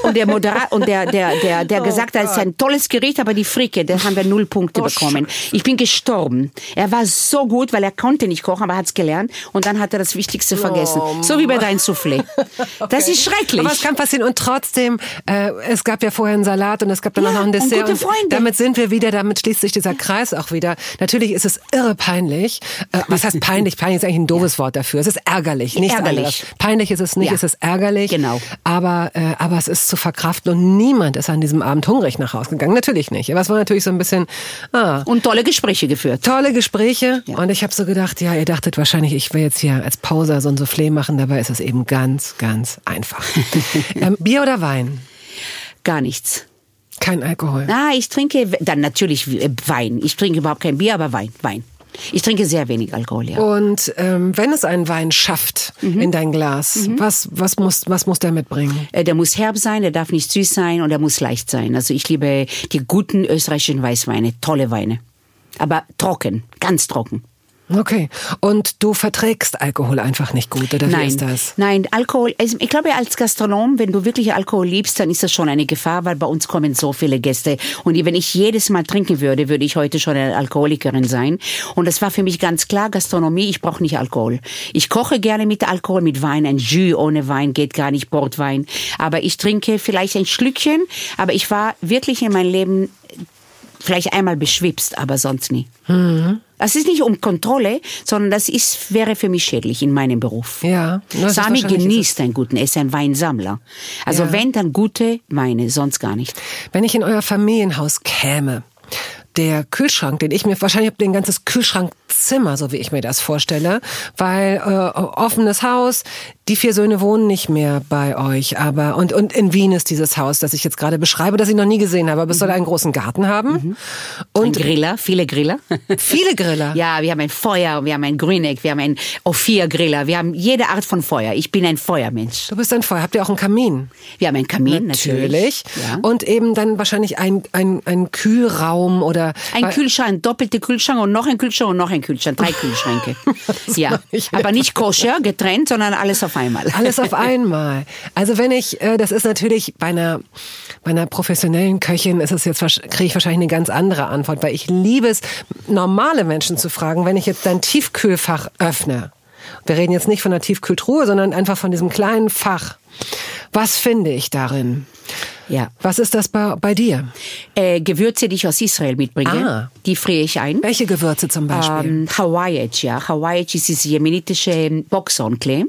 und der Moderator und der, der, der, der oh. gesagt hat, das ist ein tolles Gericht, aber die Fricke, da haben wir null Punkte oh, bekommen. Ich bin gestorben. Er war so gut, weil er konnte nicht kochen, aber er hat es gelernt. Und dann hat er das Wichtigste vergessen. Oh, so wie bei deinem Soufflé. <laughs> okay. Das ist schrecklich. Aber es kann passieren. Und trotzdem, äh, es gab ja vorher einen Salat und es gab dann ja, noch ein Dessert. Und, gute Freunde. und damit sind wir wieder, damit schließt sich dieser Kreis auch wieder. Natürlich ist es irre peinlich. Äh, was heißt peinlich? Peinlich ist eigentlich ein doofes <laughs> ja. Wort dafür. Es ist ärgerlich, nichts ärgerlich. anderes. Peinlich ist es nicht, ja. es ist ärgerlich. Genau. Aber, äh, aber es ist zu verkraften und niemand ist an diesem Abend hungrig nach Hause gegangen. Natürlich nicht. Aber es war natürlich so ein bisschen. Ah, und tolle Gespräche geführt. Tolle Gespräche. Ja. Und ich habe so gedacht, ja, ihr dachtet wahrscheinlich, ich will jetzt hier als Pauser so ein Soufflé machen. Dabei ist es eben ganz, ganz einfach. <laughs> ähm, Bier oder Wein? Gar nichts. Kein Alkohol. Ah, ich trinke dann natürlich Wein. Ich trinke überhaupt kein Bier, aber Wein, Wein. Ich trinke sehr wenig Alkohol, ja. Und ähm, wenn es einen Wein schafft mhm. in dein Glas, mhm. was, was, muss, was muss der mitbringen? Äh, der muss herb sein, der darf nicht süß sein und der muss leicht sein. Also ich liebe die guten österreichischen Weißweine, tolle Weine. Aber trocken, ganz trocken. Okay. Und du verträgst Alkohol einfach nicht gut, oder wie Nein. ist das? Nein, Alkohol, also ich glaube, als Gastronom, wenn du wirklich Alkohol liebst, dann ist das schon eine Gefahr, weil bei uns kommen so viele Gäste. Und wenn ich jedes Mal trinken würde, würde ich heute schon eine Alkoholikerin sein. Und das war für mich ganz klar, Gastronomie, ich brauche nicht Alkohol. Ich koche gerne mit Alkohol, mit Wein. Ein Jus ohne Wein geht gar nicht, Portwein. Aber ich trinke vielleicht ein Schlückchen, aber ich war wirklich in meinem Leben vielleicht einmal beschwipst, aber sonst nie. Mhm. Das ist nicht um Kontrolle, sondern das ist, wäre für mich schädlich in meinem Beruf. Ja. Sami genießt einen guten, er ist ein Weinsammler. Also ja. wenn, dann gute Weine, sonst gar nicht. Wenn ich in euer Familienhaus käme, der Kühlschrank, den ich mir wahrscheinlich habe, den ganzes Kühlschrankzimmer, so wie ich mir das vorstelle, weil äh, offenes Haus, die vier Söhne wohnen nicht mehr bei euch, aber und und in Wien ist dieses Haus, das ich jetzt gerade beschreibe, das ich noch nie gesehen habe, aber es mhm. soll einen großen Garten haben mhm. und ein Griller, viele Griller, <laughs> viele Griller. ja, wir haben ein Feuer, wir haben ein Grüneck, wir haben ein Ophir Griller, wir haben jede Art von Feuer. Ich bin ein Feuermensch. Du bist ein Feuer. Habt ihr auch einen Kamin? Wir haben einen Kamin natürlich, natürlich. Ja. und eben dann wahrscheinlich ein ein ein Kühlraum oder ein Kühlschrank, doppelte Kühlschrank und noch ein Kühlschrank und noch ein Kühlschrank, drei Kühlschränke. <laughs> ja, aber nicht koscher getrennt, sondern alles auf einmal. Alles auf <laughs> einmal. Also wenn ich, äh, das ist natürlich bei einer, bei einer professionellen Köchin ist es jetzt, kriege ich wahrscheinlich eine ganz andere Antwort, weil ich liebe es, normale Menschen zu fragen, wenn ich jetzt dein Tiefkühlfach öffne. Wir reden jetzt nicht von der Tiefkühltruhe, sondern einfach von diesem kleinen Fach. Was finde ich darin? Ja. Was ist das bei, bei dir? Äh, Gewürze, die ich aus Israel mitbringe. Ah. Die friere ich ein. Welche Gewürze zum Beispiel? Ähm, Hawaii, ja. Hawaii ist dieses jemenitische Boxhornklee.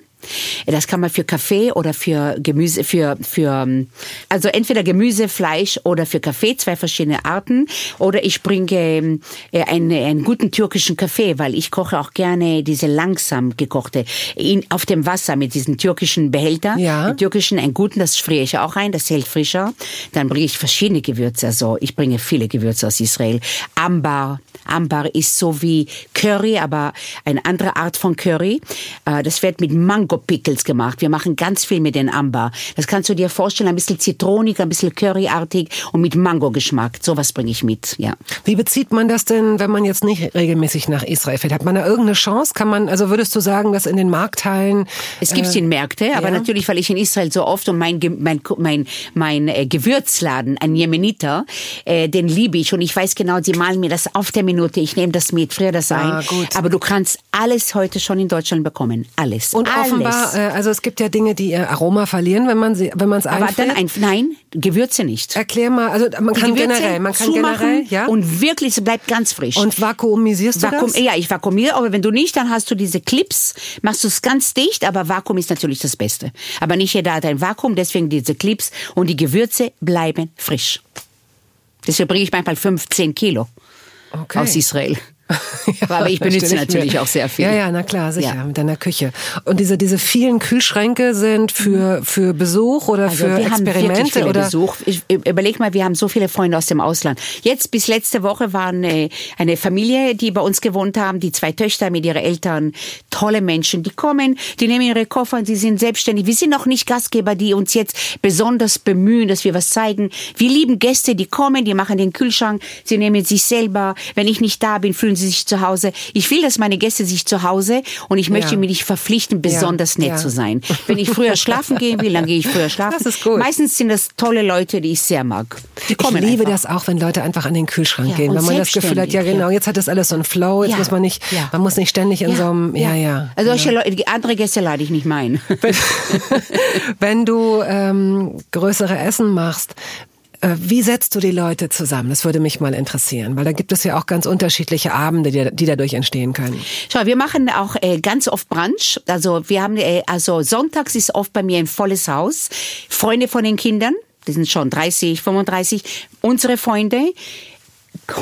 Das kann man für Kaffee oder für Gemüse, für, für, also entweder Gemüse, Fleisch oder für Kaffee, zwei verschiedene Arten. Oder ich bringe äh, einen, einen guten türkischen Kaffee, weil ich koche auch gerne diese langsam gekochte in, auf dem Wasser mit diesen türkischen Behälter. Ja. Türkischen, einen guten, das friere ich auch ein, das hält frischer. Dann bringe ich verschiedene Gewürze, also ich bringe viele Gewürze aus Israel. Ambar, Ambar ist so wie Curry, aber eine andere Art von Curry. Äh, das wird mit Mango Mango-Pickles gemacht. Wir machen ganz viel mit den Amber. Das kannst du dir vorstellen, ein bisschen zitronig, ein bisschen curryartig und mit Mango-Geschmack. Sowas bringe ich mit, ja. Wie bezieht man das denn, wenn man jetzt nicht regelmäßig nach Israel fährt? Hat man da irgendeine Chance? Kann man, also würdest du sagen, dass in den Marktteilen... Es gibt äh, in Märkte, aber ja? natürlich, weil ich in Israel so oft und mein, mein, mein, mein äh, Gewürzladen, ein Jemeniter, äh, den liebe ich und ich weiß genau, sie malen mir das auf der Minute. Ich nehme das mit, friere das ein. Ah, aber du kannst alles heute schon in Deutschland bekommen. Alles. Und alles. Offenbar, äh, also es gibt ja Dinge, die ihr Aroma verlieren, wenn man sie, wenn man es einfriert. Aber dann ein, nein, Gewürze nicht. Erklär mal, also man kann generell, man kann generell, ja. Und wirklich, es bleibt ganz frisch. Und vakuumisierst du Vakuum, das? Ja, ich vakuumiere, aber wenn du nicht, dann hast du diese Clips, machst du es ganz dicht, aber Vakuum ist natürlich das Beste. Aber nicht jeder hat ein Vakuum, deswegen diese Clips und die Gewürze bleiben frisch. Deswegen bringe ich manchmal 15 Kilo okay. aus Israel. <laughs> ja, aber ich benutze natürlich auch sehr viel. Ja, ja, na klar, sicher, ja. mit deiner Küche. Und diese, diese vielen Kühlschränke sind für, für Besuch oder also für wir Experimente? Haben oder? Besuch. Ich, überleg mal, wir haben so viele Freunde aus dem Ausland. Jetzt bis letzte Woche war eine, eine Familie, die bei uns gewohnt haben, die zwei Töchter mit ihren Eltern, tolle Menschen, die kommen, die nehmen ihre Koffer und sie sind selbstständig. Wir sind auch nicht Gastgeber, die uns jetzt besonders bemühen, dass wir was zeigen. Wir lieben Gäste, die kommen, die machen den Kühlschrank, sie nehmen sich selber. Wenn ich nicht da bin, fühlen sie sich zu Hause. Ich will, dass meine Gäste sich zu Hause und ich möchte ja. mich nicht verpflichten, besonders ja. nett ja. zu sein. Wenn ich früher schlafen gehen will, dann gehe ich früher <laughs> schlafen. Das ist gut. Meistens sind das tolle Leute, die ich sehr mag. Die kommen ich liebe einfach. das auch, wenn Leute einfach an den Kühlschrank gehen, wenn man das Gefühl hat, ja genau, jetzt hat das alles so einen Flow, jetzt muss man nicht, man muss nicht ständig in so einem, ja, ja. Also solche Leute, die andere Gäste lade ich nicht meinen. Wenn, <laughs> wenn du ähm, größere Essen machst, wie setzt du die Leute zusammen? Das würde mich mal interessieren, weil da gibt es ja auch ganz unterschiedliche Abende, die, die dadurch entstehen können. Schau, wir machen auch äh, ganz oft Brunch. Also wir haben, äh, also sonntags ist oft bei mir ein volles Haus. Freunde von den Kindern, die sind schon 30, 35, unsere Freunde.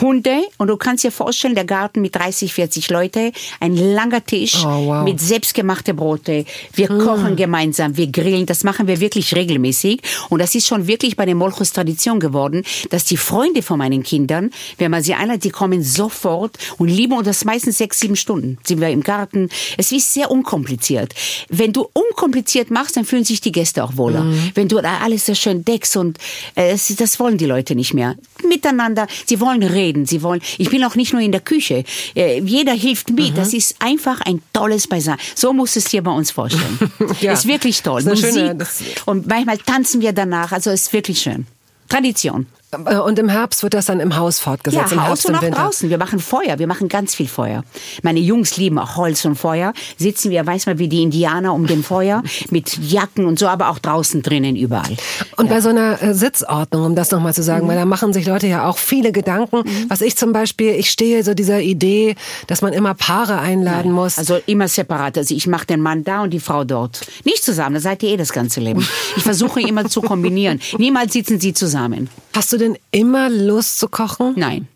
Hunde und du kannst dir vorstellen, der Garten mit 30, 40 Leute, ein langer Tisch oh, wow. mit selbstgemachte Brote. Wir mm. kochen gemeinsam, wir grillen, das machen wir wirklich regelmäßig und das ist schon wirklich bei den Molchus Tradition geworden, dass die Freunde von meinen Kindern, wenn man sie einlädt, die kommen sofort und lieben und das meistens sechs, sieben Stunden. Sind wir im Garten. Es ist sehr unkompliziert. Wenn du unkompliziert machst, dann fühlen sich die Gäste auch wohler. Mm. Wenn du da alles so schön deckst und äh, das wollen die Leute nicht mehr. Miteinander, sie wollen reden. Sie wollen, ich bin auch nicht nur in der Küche. Äh, jeder hilft mit. Mhm. Das ist einfach ein tolles Beisammen. So musst du es dir bei uns vorstellen. <laughs> ja. Ist wirklich toll. Ist Musik. Schöne, und manchmal tanzen wir danach. Also ist wirklich schön. Tradition. Äh, und im Herbst wird das dann im Haus fortgesetzt? Ja, im Haus Herbst und auch draußen. Wir machen Feuer. Wir machen ganz viel Feuer. Meine Jungs lieben auch Holz und Feuer. Sitzen wir, weiß man, wie die Indianer um den Feuer <laughs> mit Jacken und so, aber auch draußen drinnen überall. Und ja. bei so einer äh, Sitzordnung, um das nochmal zu sagen, mhm. weil da machen sich Leute ja auch viele Gedanken. Mhm. Was ich zum Beispiel, ich stehe so dieser Idee, dass man immer Paare einladen Nein. muss. Also immer separat. Also ich mache den Mann da und die Frau dort. Nicht zusammen, da seid ihr eh das ganze Leben. Ich versuche immer zu kombinieren. <laughs> Niemals sitzen sie zusammen. Hast du denn immer Lust zu kochen? Nein.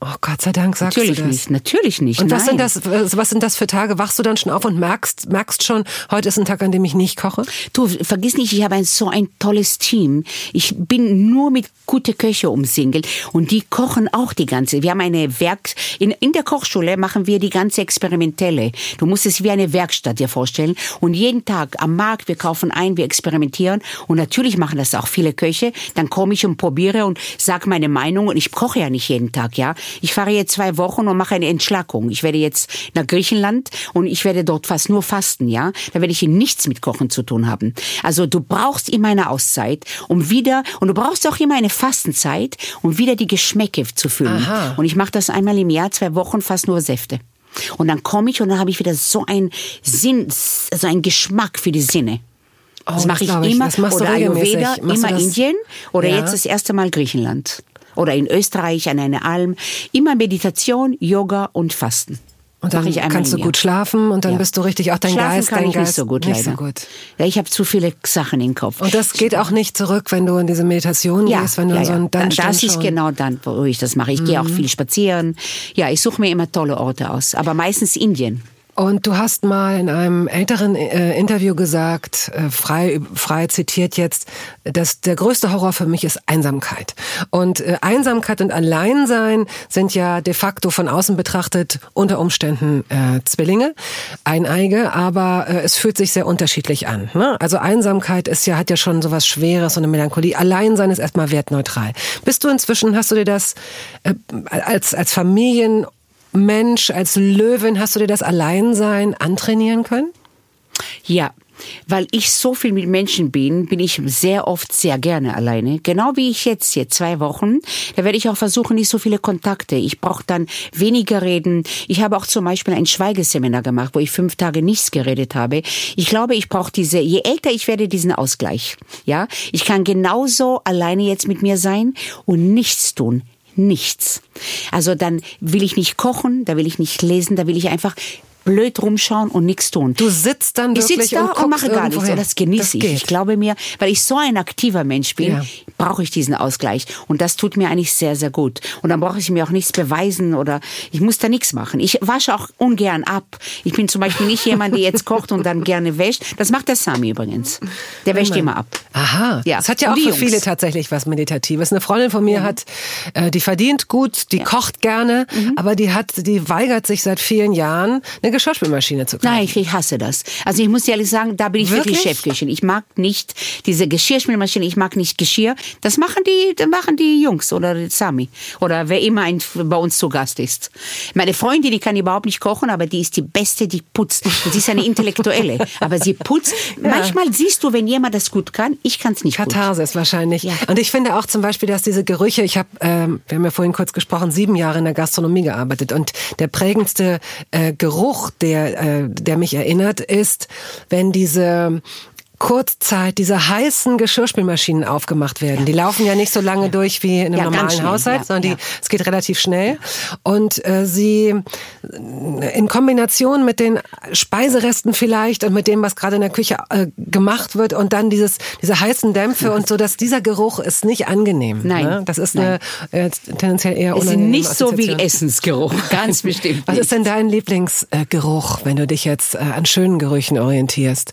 Oh Gott sei Dank sagst natürlich du das. nicht, natürlich nicht. Und was sind das, was sind das für Tage? Wachst du dann schon auf und merkst, merkst schon, heute ist ein Tag, an dem ich nicht koche? Du, vergiss nicht, ich habe ein, so ein tolles Team. Ich bin nur mit gute Köche umsingelt und die kochen auch die ganze. Wir haben eine Werk, in, in der Kochschule machen wir die ganze experimentelle. Du musst es wie eine Werkstatt dir vorstellen und jeden Tag am Markt, wir kaufen ein, wir experimentieren und natürlich machen das auch viele Köche. Dann komme ich und probiere und sage meine Meinung und ich koche ja nicht jeden Tag, ja ich fahre jetzt zwei Wochen und mache eine Entschlackung. Ich werde jetzt nach Griechenland und ich werde dort fast nur fasten, ja. Da werde ich nichts mit Kochen zu tun haben. Also du brauchst immer eine Auszeit, um wieder, und du brauchst auch immer eine Fastenzeit, um wieder die Geschmäcke zu fühlen. Aha. Und ich mache das einmal im Jahr, zwei Wochen, fast nur Säfte. Und dann komme ich und dann habe ich wieder so einen Sinn, so einen Geschmack für die Sinne. Oh, das mache ich, ich immer. Das oder Ayurveda, immer Indien oder ja. jetzt das erste Mal Griechenland oder in Österreich an einer Alm. Immer Meditation, Yoga und Fasten. Und dann kannst du gut schlafen und dann ja. bist du richtig auch dein schlafen Geist, kann dein ich Geist nicht so gut nicht leider. so gut. Ja, ich habe zu viele Sachen im Kopf. Und das geht auch nicht zurück, wenn du in diese Meditation ja, gehst, wenn du ja, so ein dann Das ist genau dann, wo ich das mache. Ich mhm. gehe auch mhm. viel spazieren. Ja, ich suche mir immer tolle Orte aus, aber meistens Indien. Und du hast mal in einem älteren äh, Interview gesagt, äh, frei, frei zitiert jetzt, dass der größte Horror für mich ist Einsamkeit. Und äh, Einsamkeit und Alleinsein sind ja de facto von außen betrachtet unter Umständen äh, Zwillinge, Eineige, aber äh, es fühlt sich sehr unterschiedlich an. Ne? Also Einsamkeit ist ja, hat ja schon sowas Schweres, so eine Melancholie. Alleinsein ist erstmal wertneutral. Bist du inzwischen, hast du dir das äh, als, als Familienmensch, als Löwin, hast du dir das Alleinsein antrainieren können? Ja, weil ich so viel mit Menschen bin, bin ich sehr oft sehr gerne alleine. Genau wie ich jetzt hier, zwei Wochen. Da werde ich auch versuchen, nicht so viele Kontakte. Ich brauche dann weniger reden. Ich habe auch zum Beispiel ein Schweigeseminar gemacht, wo ich fünf Tage nichts geredet habe. Ich glaube, ich brauche diese, je älter ich werde, diesen Ausgleich. Ja, ich kann genauso alleine jetzt mit mir sein und nichts tun nichts. Also dann will ich nicht kochen, da will ich nicht lesen, da will ich einfach blöd rumschauen und nichts tun. Du sitzt dann ich wirklich sitze da und, und, mache gar nichts. hin. Und das genieße das ich. Ich glaube mir, weil ich so ein aktiver Mensch bin, Ja. brauche ich diesen Ausgleich. Und das tut mir eigentlich sehr, sehr gut. Und dann brauche ich mir auch nichts beweisen oder ich muss da nichts machen. Ich wasche auch ungern ab. Ich bin zum Beispiel nicht jemand, der jetzt kocht und dann gerne wäscht. Das macht der Sami übrigens. Der wäscht immer ab. Aha, Ja. das hat ja Und auch für Jungs. viele tatsächlich was Meditatives. Eine Freundin von mir hat, äh, die verdient gut, die kocht gerne, Mhm. aber die hat, die weigert sich seit vielen Jahren, eine Geschirrspülmaschine zu kaufen. Nein, ich, ich hasse das. Also ich muss ehrlich sagen, da bin ich wirklich, Wirklich? Chefköchin. Ich mag nicht diese Geschirrspülmaschine, ich mag nicht Geschirr. Das machen die, das machen die Jungs oder Sami oder wer immer ein, bei uns zu Gast ist. Meine Freundin, die kann überhaupt nicht kochen, aber die ist die Beste, die putzt. Sie ist eine Intellektuelle, <laughs> aber sie putzt. Manchmal siehst du, wenn jemand das gut kann, ich kann es nicht gut. Katharsis wahrscheinlich. Ja. Und ich finde auch zum Beispiel, dass diese Gerüche, ich habe, ähm, wir haben ja vorhin kurz gesprochen, sieben Jahre in der Gastronomie gearbeitet und der prägendste äh, Geruch, der, äh, der mich erinnert, ist, wenn diese Kurzzeit diese heißen Geschirrspülmaschinen aufgemacht werden. Die laufen ja nicht so lange durch wie in einem Ja, normalen schnell, Haushalt, ja, sondern die, ja. es geht relativ schnell. Und äh, sie in Kombination mit den Speiseresten vielleicht und mit dem, was gerade in der Küche äh, gemacht wird und dann dieses, diese heißen Dämpfe und so, dass dieser Geruch ist nicht angenehm. Nein, Ne? Das ist nein. eine äh, tendenziell eher Es unangenehme nicht so wie. Essensgeruch, <laughs> ganz bestimmt. Was ist denn dein Lieblingsgeruch, wenn du dich jetzt äh, an schönen Gerüchen orientierst?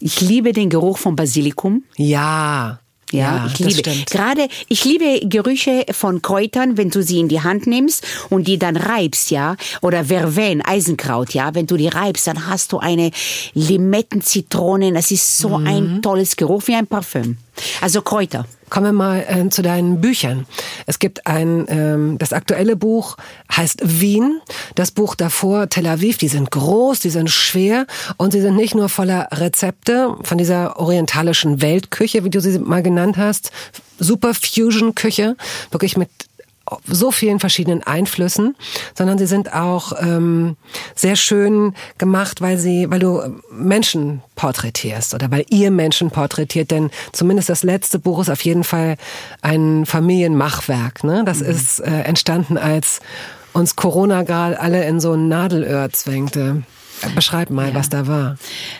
Ich liebe den Geruch von Basilikum. Ja. Ja, ich das liebe. Gerade, ich liebe Gerüche von Kräutern, wenn du sie in die Hand nimmst und die dann reibst, ja. Oder Verven, Eisenkraut, ja. Wenn du die reibst, dann hast du eine Limetten, Zitronen. Das ist so Mhm. ein tolles Geruch, wie ein Parfüm. Also Kräuter. Kommen wir mal äh, zu deinen Büchern. Es gibt ein, ähm, das aktuelle Buch heißt Wien, das Buch davor Tel Aviv. Die sind groß, die sind schwer und sie sind nicht nur voller Rezepte von dieser orientalischen Weltküche, wie du sie mal genannt hast, Super Fusion Küche, wirklich mit so vielen verschiedenen Einflüssen, sondern sie sind auch ähm, sehr schön gemacht, weil sie, weil du Menschen porträtierst oder weil ihr Menschen porträtiert, denn zumindest das letzte Buch ist auf jeden Fall ein Familienmachwerk. Ne? Das ist äh, entstanden, als uns Corona gerade alle in so ein Nadelöhr zwängte. Beschreib mal, was da war.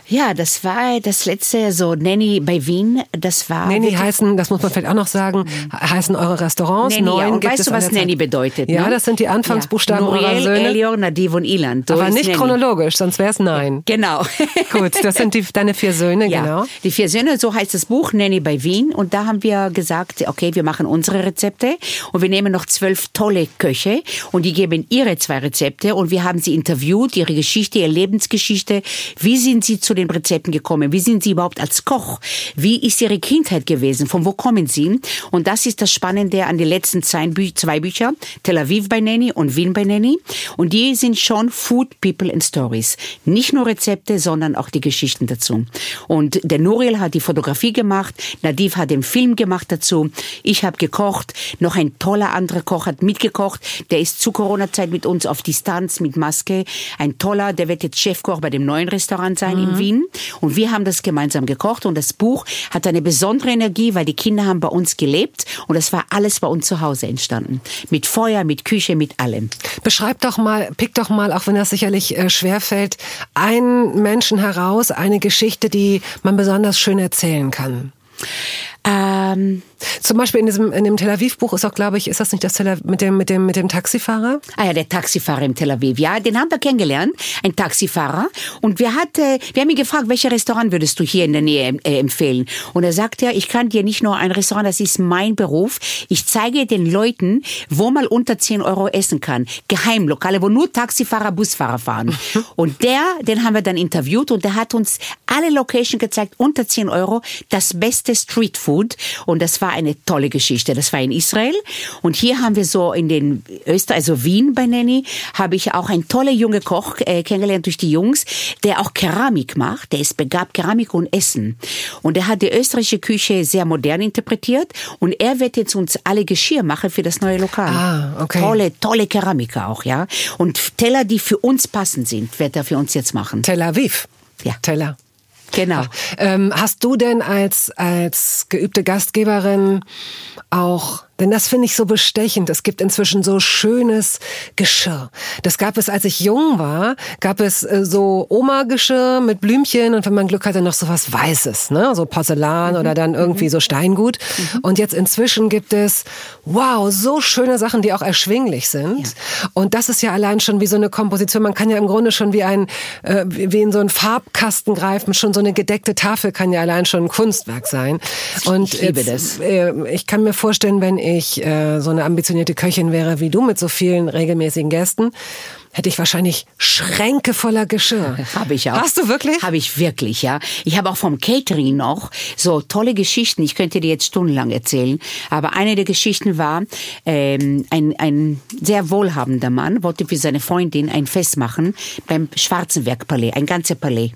Ja, das war das letzte, so Nanny bei Wien. Das war. Nanny heißen, das muss man vielleicht auch noch sagen, heißen eure Restaurants. Nanny, ja. Neun Und gibt weißt du, was der Zeit. Nanny bedeutet? Ja, ne? das sind die Anfangsbuchstaben ja. eurer Nuriel, Söhne. Elior, Nadiv und Ilan. So Aber nicht Nanny. chronologisch, sonst wäre es nein. <laughs> Genau. <laughs> Gut, das sind die, deine vier Söhne, Ja, genau. die vier Söhne, so heißt das Buch, Nanny bei Wien. Und da haben wir gesagt, okay, wir machen unsere Rezepte und wir nehmen noch zwölf tolle Köche und die geben ihre zwei Rezepte und wir haben sie interviewt, ihre Geschichte, ihre Lebensgeschichte. Wie sind sie zu den Rezepten gekommen? Wie sind sie überhaupt als Koch? Wie ist ihre Kindheit gewesen? Von wo kommen sie? Und das ist das Spannende an die letzten zwei, Bü zwei Bücher, Tel Aviv bei Nanny und Wien bei Nanny. Und die sind schon Food, People and Stories. Nicht nur Rezepte, sondern auch die Geschichten dazu. Und der Nuriel hat die Fotografie gemacht, Nadiv hat den Film gemacht dazu, ich habe gekocht, noch ein toller anderer Koch hat mitgekocht, der ist zu Corona-Zeit mit uns auf Distanz, mit Maske, ein toller, der wird jetzt Chefkoch bei dem neuen Restaurant sein in Wien und wir haben das gemeinsam gekocht und das Buch hat eine besondere Energie, weil die Kinder haben bei uns gelebt und das war alles bei uns zu Hause entstanden. Mit Feuer, mit Küche, mit allem. Beschreib doch mal, pick doch mal, auch wenn das sicherlich äh, schwerfällt, einen Menschen heraus, eine Geschichte, die man besonders schön erzählen kann. Ähm, Zum Beispiel in diesem in dem Tel Aviv Buch ist auch, glaube ich, ist das nicht das Tel Aviv, mit dem mit dem mit dem Taxifahrer? Ah ja, der Taxifahrer im Tel Aviv. Ja, den haben wir kennengelernt, ein Taxifahrer. Und wir hat, äh, wir haben ihn gefragt, welches Restaurant würdest du hier in der Nähe äh, empfehlen? Und er sagt ja, ich kann dir nicht nur ein Restaurant, das ist mein Beruf. Ich zeige den Leuten, wo man unter 10 Euro essen kann. Geheimlokale, wo nur Taxifahrer, Busfahrer fahren. <laughs> und der, den haben wir dann interviewt und der hat uns alle Location gezeigt, unter 10 Euro, das beste Streetfood. Und das war eine tolle Geschichte. Das war in Israel. Und hier haben wir so in den Österreich, also Wien bei Nanny, habe ich auch einen toller junge Koch äh, kennengelernt durch die Jungs, der auch Keramik macht. Der ist begabt Keramik und Essen. Und er hat die österreichische Küche sehr modern interpretiert. Und er wird jetzt uns alle Geschirr machen für das neue Lokal. Ah, okay. Tolle, tolle Keramiker auch, ja. Und Teller, die für uns passend sind, wird er für uns jetzt machen. Tel Aviv. Ja. Teller. Genau. Ähm, hast du denn als, als geübte Gastgeberin auch, denn das finde ich so bestechend, es gibt inzwischen so schönes Geschirr. Das gab es, als ich jung war, gab es äh, so Oma-Geschirr mit Blümchen und wenn man Glück hatte, noch so was Weißes, ne? so Porzellan oder dann irgendwie so Steingut. Und jetzt inzwischen gibt es, wow, so schöne Sachen, die auch erschwinglich sind. Und das ist ja allein schon wie so eine Komposition. Man kann ja im Grunde schon wie ein, äh, wie in so einen Farbkasten greifen. Schon so eine gedeckte Tafel kann ja allein schon ein Kunstwerk sein. Und Ich liebe jetzt, Äh, ich kann mir vorstellen, wenn ich äh, so eine ambitionierte Köchin wäre wie du mit so vielen regelmäßigen Gästen, hätte ich wahrscheinlich Schränke voller Geschirr. <laughs> Habe ich auch. Hast du wirklich? Habe ich wirklich, ja. Ich habe auch vom Catering noch so tolle Geschichten. Ich könnte dir jetzt stundenlang erzählen. Aber eine der Geschichten war, ähm, ein, ein sehr wohlhabender Mann wollte für seine Freundin ein Fest machen beim Schwarzenberg-Palais, ein ganzer Palais.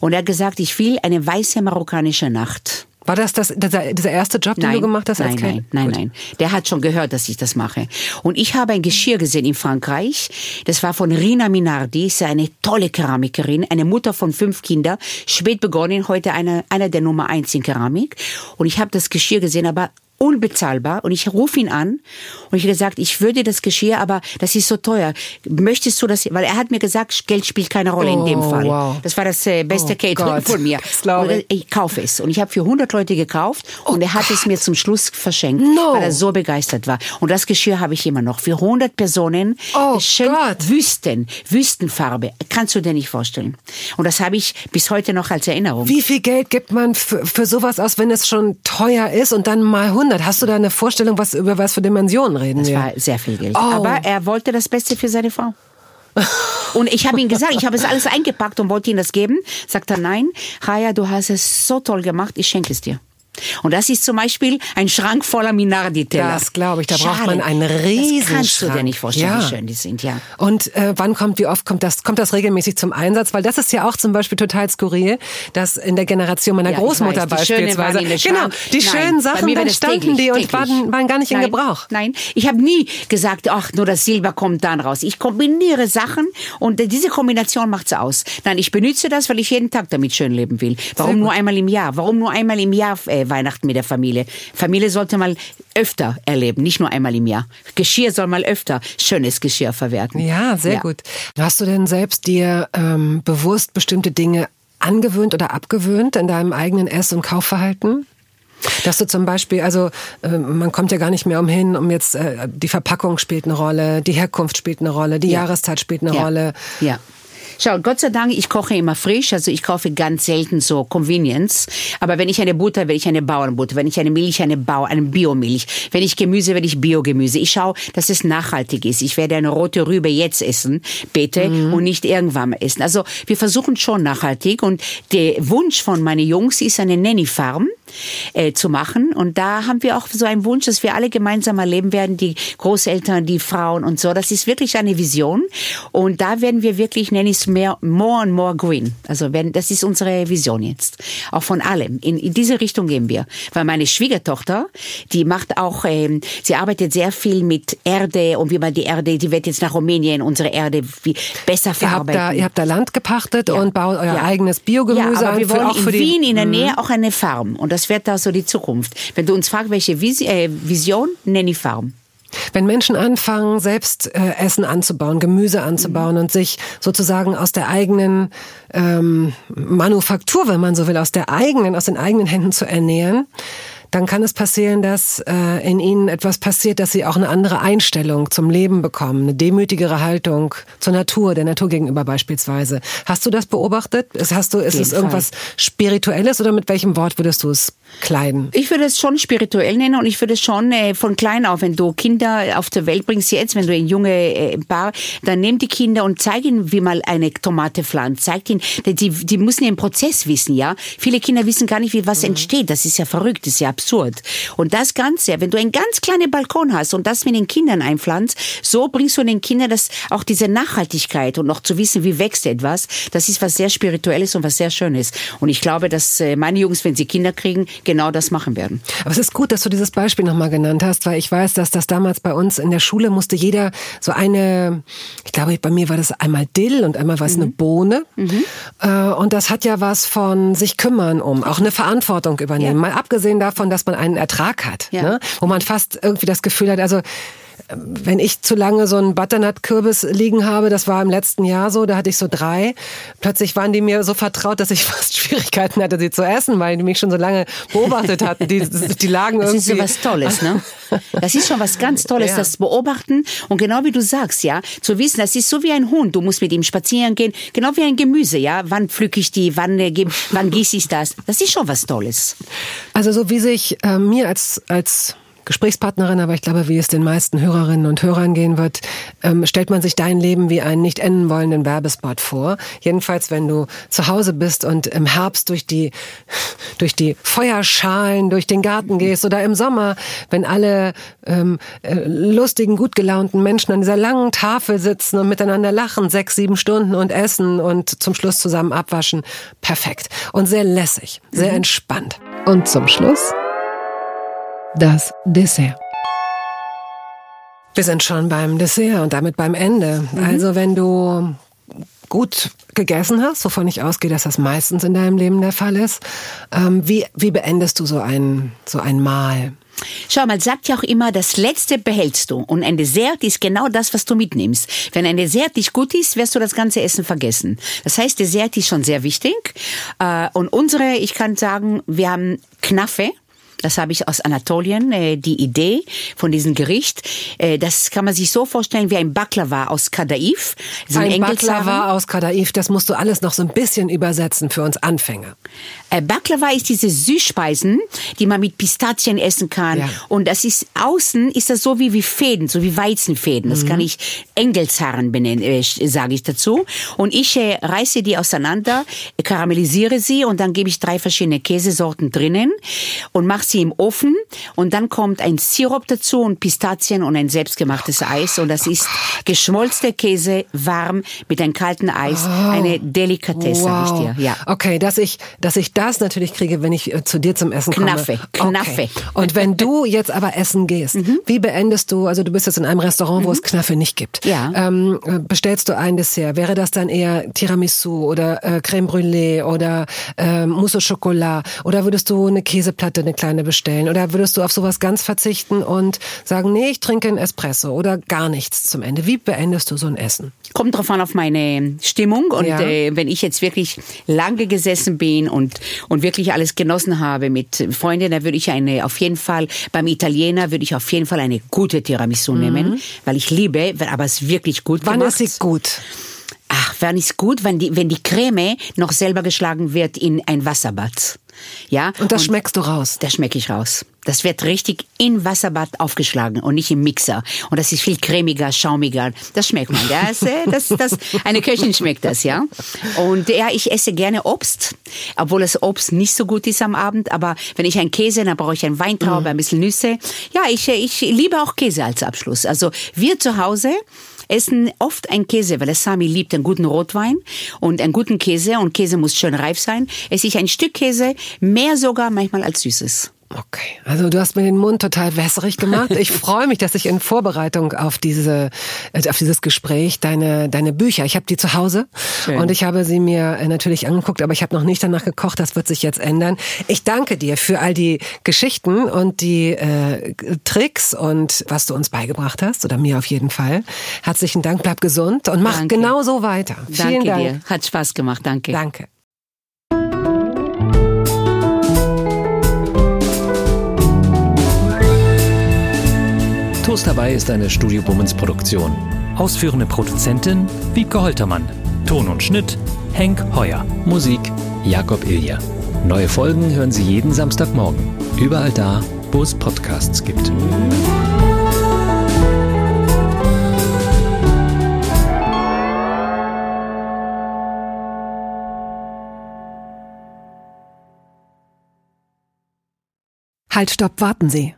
Und er hat gesagt, ich will eine weiße marokkanische Nacht. War das, das dieser, dieser erste Job, den du gemacht hast nein, als nein, nein, Gut. nein. Der hat schon gehört, dass ich das mache. Und ich habe ein Geschirr gesehen in Frankreich. Das war von Rina Minardi. Ist eine tolle Keramikerin, eine Mutter von fünf Kindern. Spät begonnen, heute eine, einer der Nummer eins in Keramik. Und ich habe das Geschirr gesehen, aber unbezahlbar und ich rufe ihn an und ich habe gesagt, ich würde das Geschirr, aber das ist so teuer. Möchtest du das? Weil er hat mir gesagt, Geld spielt keine Rolle in dem Oh, Fall. wow. Das war das äh, beste Oh Catering Gott, von mir. Und ich kaufe es und ich habe für 100 Leute gekauft und er hat es mir zum Schluss verschenkt, No. weil er so begeistert war. Und das Geschirr habe ich immer noch für 100 Personen. Oh Schön Gott. Wüsten, Wüstenfarbe. Kannst du dir nicht vorstellen. Und das habe ich bis heute noch als Erinnerung. Wie viel Geld gibt man für, für sowas aus, wenn es schon teuer ist und dann mal 100? Hast du da eine Vorstellung, was, über was für Dimensionen reden Das wir? war sehr viel Geld. Oh. Aber er wollte das Beste für seine Frau. <laughs> Und ich habe ihm gesagt, ich habe es alles eingepackt und wollte ihm das geben. Sagt er, nein, Raya, du hast es so toll gemacht, ich schenke es dir. Und das ist zum Beispiel ein Schrank voller Minardi-Teller. Das glaube ich, da braucht Schale. man einen Das Riesenschrank. kannst du dir nicht vorstellen, Ja. wie schön die sind, ja. Und äh, wann kommt, wie oft kommt das, kommt das regelmäßig zum Einsatz? Weil das ist ja auch zum Beispiel total skurril, dass in der Generation meiner Ja, Großmutter weiß, die beispielsweise, in der genau, die Nein, schönen Sachen, mir war dann das standen täglich, die und waren, waren gar nicht in Nein, Gebrauch. Nein, ich habe nie gesagt, ach, nur das Silber kommt dann raus. Ich kombiniere Sachen und diese Kombination macht's aus. Nein, ich benutze das, weil ich jeden Tag damit schön leben will. Warum nur einmal im Jahr? Warum nur einmal im Jahr äh, Weihnachten mit der Familie? Familie sollte mal öfter erleben, nicht nur einmal im Jahr. Geschirr soll mal öfter schönes Geschirr verwerten. Ja, sehr gut. Hast du denn selbst dir ähm, bewusst bestimmte Dinge angewöhnt oder abgewöhnt in deinem eigenen Ess- und Kaufverhalten? Dass du zum Beispiel, also äh, man kommt ja gar nicht mehr umhin, um jetzt äh, die Verpackung spielt eine Rolle, die Herkunft spielt eine Rolle, die Ja. Jahreszeit spielt eine ja. Rolle. Ja. Schau, Gott sei Dank, ich koche immer frisch, also ich kaufe ganz selten so Convenience. Aber wenn ich eine Butter, will ich eine Bauernbutter. Wenn ich eine Milch, eine Bau, eine Biomilch. Wenn ich Gemüse, will ich Biogemüse. Ich schaue, dass es nachhaltig ist. Ich werde eine rote Rübe jetzt essen, bitte, und nicht irgendwann mal essen. Also wir versuchen schon nachhaltig und der Wunsch von meinen Jungs ist eine Nanny-Farm äh, zu machen. Und da haben wir auch so einen Wunsch, dass wir alle gemeinsam erleben werden, die Großeltern, die Frauen und so. Das ist wirklich eine Vision. Und da werden wir wirklich, es mehr, more and more green. Also wenn, das ist unsere Vision jetzt. Auch von allem. In, in diese Richtung gehen wir. Weil meine Schwiegertochter, die macht auch, ähm, sie arbeitet sehr viel mit Erde und wie man die Erde, die wird jetzt nach Rumänien unsere Erde wie besser Ihr habt, verarbeiten. da, ihr habt da Land gepachtet Ja. und baut euer Ja. eigenes Biogemüse ja, aber an. wir wollen auch in für die, Mhm. Wien in der Nähe auch eine Farm. Und das wird da so die Zukunft. Wenn du uns fragst, welche äh, Vision, nenn die Farm. Wenn Menschen anfangen, selbst äh, Essen anzubauen, Gemüse anzubauen Mhm. und sich sozusagen aus der eigenen ähm, Manufaktur, wenn man so will, aus der eigenen, aus den eigenen Händen zu ernähren, dann kann es passieren, dass äh, in ihnen etwas passiert, dass sie auch eine andere Einstellung zum Leben bekommen, eine demütigere Haltung zur Natur, der Natur gegenüber beispielsweise. Hast du das beobachtet? Hast du, ist es irgendwas Fall. Spirituelles oder mit welchem Wort würdest du es kleiden? Ich würde es schon spirituell nennen und ich würde es schon äh, von klein auf, wenn du Kinder auf der Welt bringst jetzt, wenn du ein junge äh, Paar, dann nimm die Kinder und zeig ihnen, wie man eine Tomate pflanzt. Zeig ihnen, die, die müssen den Prozess wissen, ja. Viele Kinder wissen gar nicht, wie was mhm. entsteht. Das ist ja verrückt, das ist ja absurd. Und das Ganze, wenn du einen ganz kleinen Balkon hast und das mit den Kindern einpflanzt, so bringst du den Kindern das, auch diese Nachhaltigkeit und noch zu wissen, wie wächst etwas, das ist was sehr Spirituelles und was sehr Schönes. Und ich glaube, dass äh, meine Jungs, wenn sie Kinder kriegen, genau das machen werden. Aber es ist gut, dass du dieses Beispiel nochmal genannt hast, weil ich weiß, dass das damals bei uns in der Schule musste jeder so eine, ich glaube, bei mir war das einmal Dill und einmal war es mhm. eine Bohne. Mhm. Äh, und das hat ja was von sich kümmern um, auch eine Verantwortung übernehmen. Ja. Mal abgesehen davon, dass man einen Ertrag hat, ja. ne? wo man fast irgendwie das Gefühl hat, also wenn ich zu lange so einen Butternut-Kürbis liegen habe, das war im letzten Jahr so, da hatte ich so drei. Plötzlich waren die mir so vertraut, dass ich <laughs> fast Schwierigkeiten hatte, sie zu essen, weil die mich schon so lange beobachtet hatten. Die, die lagen das irgendwie. Das ist so was Tolles, ne? <laughs> Das ist schon was ganz Tolles, ja. das Beobachten. Und genau wie du sagst, ja, zu wissen, das ist so wie ein Hund. Du musst mit ihm spazieren gehen, genau wie ein Gemüse, ja. Wann pflücke ich die, wann, äh, wann gieße ich das? Das ist schon was Tolles. Also so wie sich äh, mir als, als Gesprächspartnerin, aber ich glaube, wie es den meisten Hörerinnen und Hörern gehen wird, ähm, stellt man sich dein Leben wie einen nicht enden wollenden Werbespot vor. Jedenfalls, wenn du zu Hause bist und im Herbst durch die, durch die Feuerschalen, durch den Garten gehst oder im Sommer, wenn alle ähm, äh, lustigen, gut gelaunten Menschen an dieser langen Tafel sitzen und miteinander lachen, sechs, sieben Stunden und essen und zum Schluss zusammen abwaschen. Perfekt. Und sehr lässig, sehr mhm. entspannt. Und zum Schluss das Dessert. Wir sind schon beim Dessert und damit beim Ende. Mhm. Also wenn du gut gegessen hast, wovon ich ausgehe, dass das meistens in deinem Leben der Fall ist, ähm, wie, wie beendest du so ein, so ein Mahl? Schau mal, sagt ja auch immer, das Letzte behältst du. Und ein Dessert ist genau das, was du mitnimmst. Wenn ein Dessert nicht gut ist, wirst du das ganze Essen vergessen. Das heißt, Dessert ist schon sehr wichtig. Äh, und unsere, ich kann sagen, wir haben Knaffe. Das habe ich aus Anatolien, äh, die Idee von diesem Gericht. Äh, das kann man sich so vorstellen wie ein Baklava aus Kadaif. So ein Baklava aus Kadaif, das musst du alles noch so ein bisschen übersetzen für uns Anfänger. Äh, Baklava ist diese Süßspeisen, die man mit Pistazien essen kann. Ja. Und das ist außen ist das so wie, wie Fäden, so wie Weizenfäden. Das mhm. kann ich Engelsharren benennen, äh, sage ich dazu. Und ich äh, reiße die auseinander, karamellisiere sie und dann gebe ich drei verschiedene Käsesorten drinnen und mache sie im Ofen und dann kommt ein Sirup dazu und Pistazien und ein selbstgemachtes Eis und das ist geschmolzter Käse warm mit einem kalten Eis. Oh. Eine Delikatesse, wow. sag ich dir. Ja. Okay, dass ich, dass ich das natürlich kriege, wenn ich äh, zu dir zum Essen komme. Knaffe, Knaffe. Okay. Und wenn du jetzt aber essen gehst, mhm. wie beendest du, also du bist jetzt in einem Restaurant, wo mhm. es Knaffe nicht gibt. Ja. Ähm, äh, bestellst du ein Dessert? Wäre das dann eher Tiramisu oder äh, Creme Brûlée oder äh, Mousse au Chocolat? Oder würdest du eine Käseplatte, eine kleine bestellen? Oder würdest du auf sowas ganz verzichten und sagen, nee, ich trinke einen Espresso oder gar nichts zum Ende? Wie beendest du so ein Essen? Kommt drauf an auf meine Stimmung und ja. äh, wenn ich jetzt wirklich lange gesessen bin und und wirklich alles genossen habe mit Freunden, dann würde ich eine auf jeden Fall beim Italiener würde ich auf jeden Fall eine gute Tiramisu mhm. nehmen, weil ich liebe, aber es ist wirklich gut Wann gemacht. ist sie gut? Ach, wann ist gut, wenn die wenn die Creme noch selber geschlagen wird in ein Wasserbad. Ja? Und das und schmeckst du raus? Das schmecke ich raus. Das wird richtig in Wasserbad aufgeschlagen und nicht im Mixer. Und das ist viel cremiger, schaumiger. Das schmeckt man. Das, das, das, eine Köchin schmeckt das, ja. Und ja, ich esse gerne Obst, obwohl das Obst nicht so gut ist am Abend. Aber wenn ich einen Käse, dann brauche ich einen Weintraube, mhm. ein bisschen Nüsse. Ja, ich, ich liebe auch Käse als Abschluss. Also wir zu Hause essen oft ein Käse, weil der Sami liebt einen guten Rotwein und einen guten Käse und Käse muss schön reif sein. Esse ich ein Stück Käse, mehr sogar manchmal als Süßes. Okay, also du hast mir den Mund total wässrig gemacht. Ich <laughs> freue mich, dass ich in Vorbereitung auf diese äh, auf dieses Gespräch deine deine Bücher, ich habe die zu Hause Schön. und ich habe sie mir äh, natürlich angeguckt, aber ich habe noch nicht danach gekocht. Das wird sich jetzt ändern. Ich danke dir für all die Geschichten und die äh, Tricks und was du uns beigebracht hast oder mir auf jeden Fall. Herzlichen Dank, bleib gesund und mach danke. genau so weiter. Danke Vielen Dank. dir, hat Spaß gemacht. Danke. Danke. Toast dabei ist eine Studio Bummens Produktion. Ausführende Produzentin Wiebke Holtermann. Ton und Schnitt Henk Heuer. Musik Jakob Ilja. Neue Folgen hören Sie jeden Samstagmorgen. Überall da, wo es Podcasts gibt. Halt, stopp, warten Sie.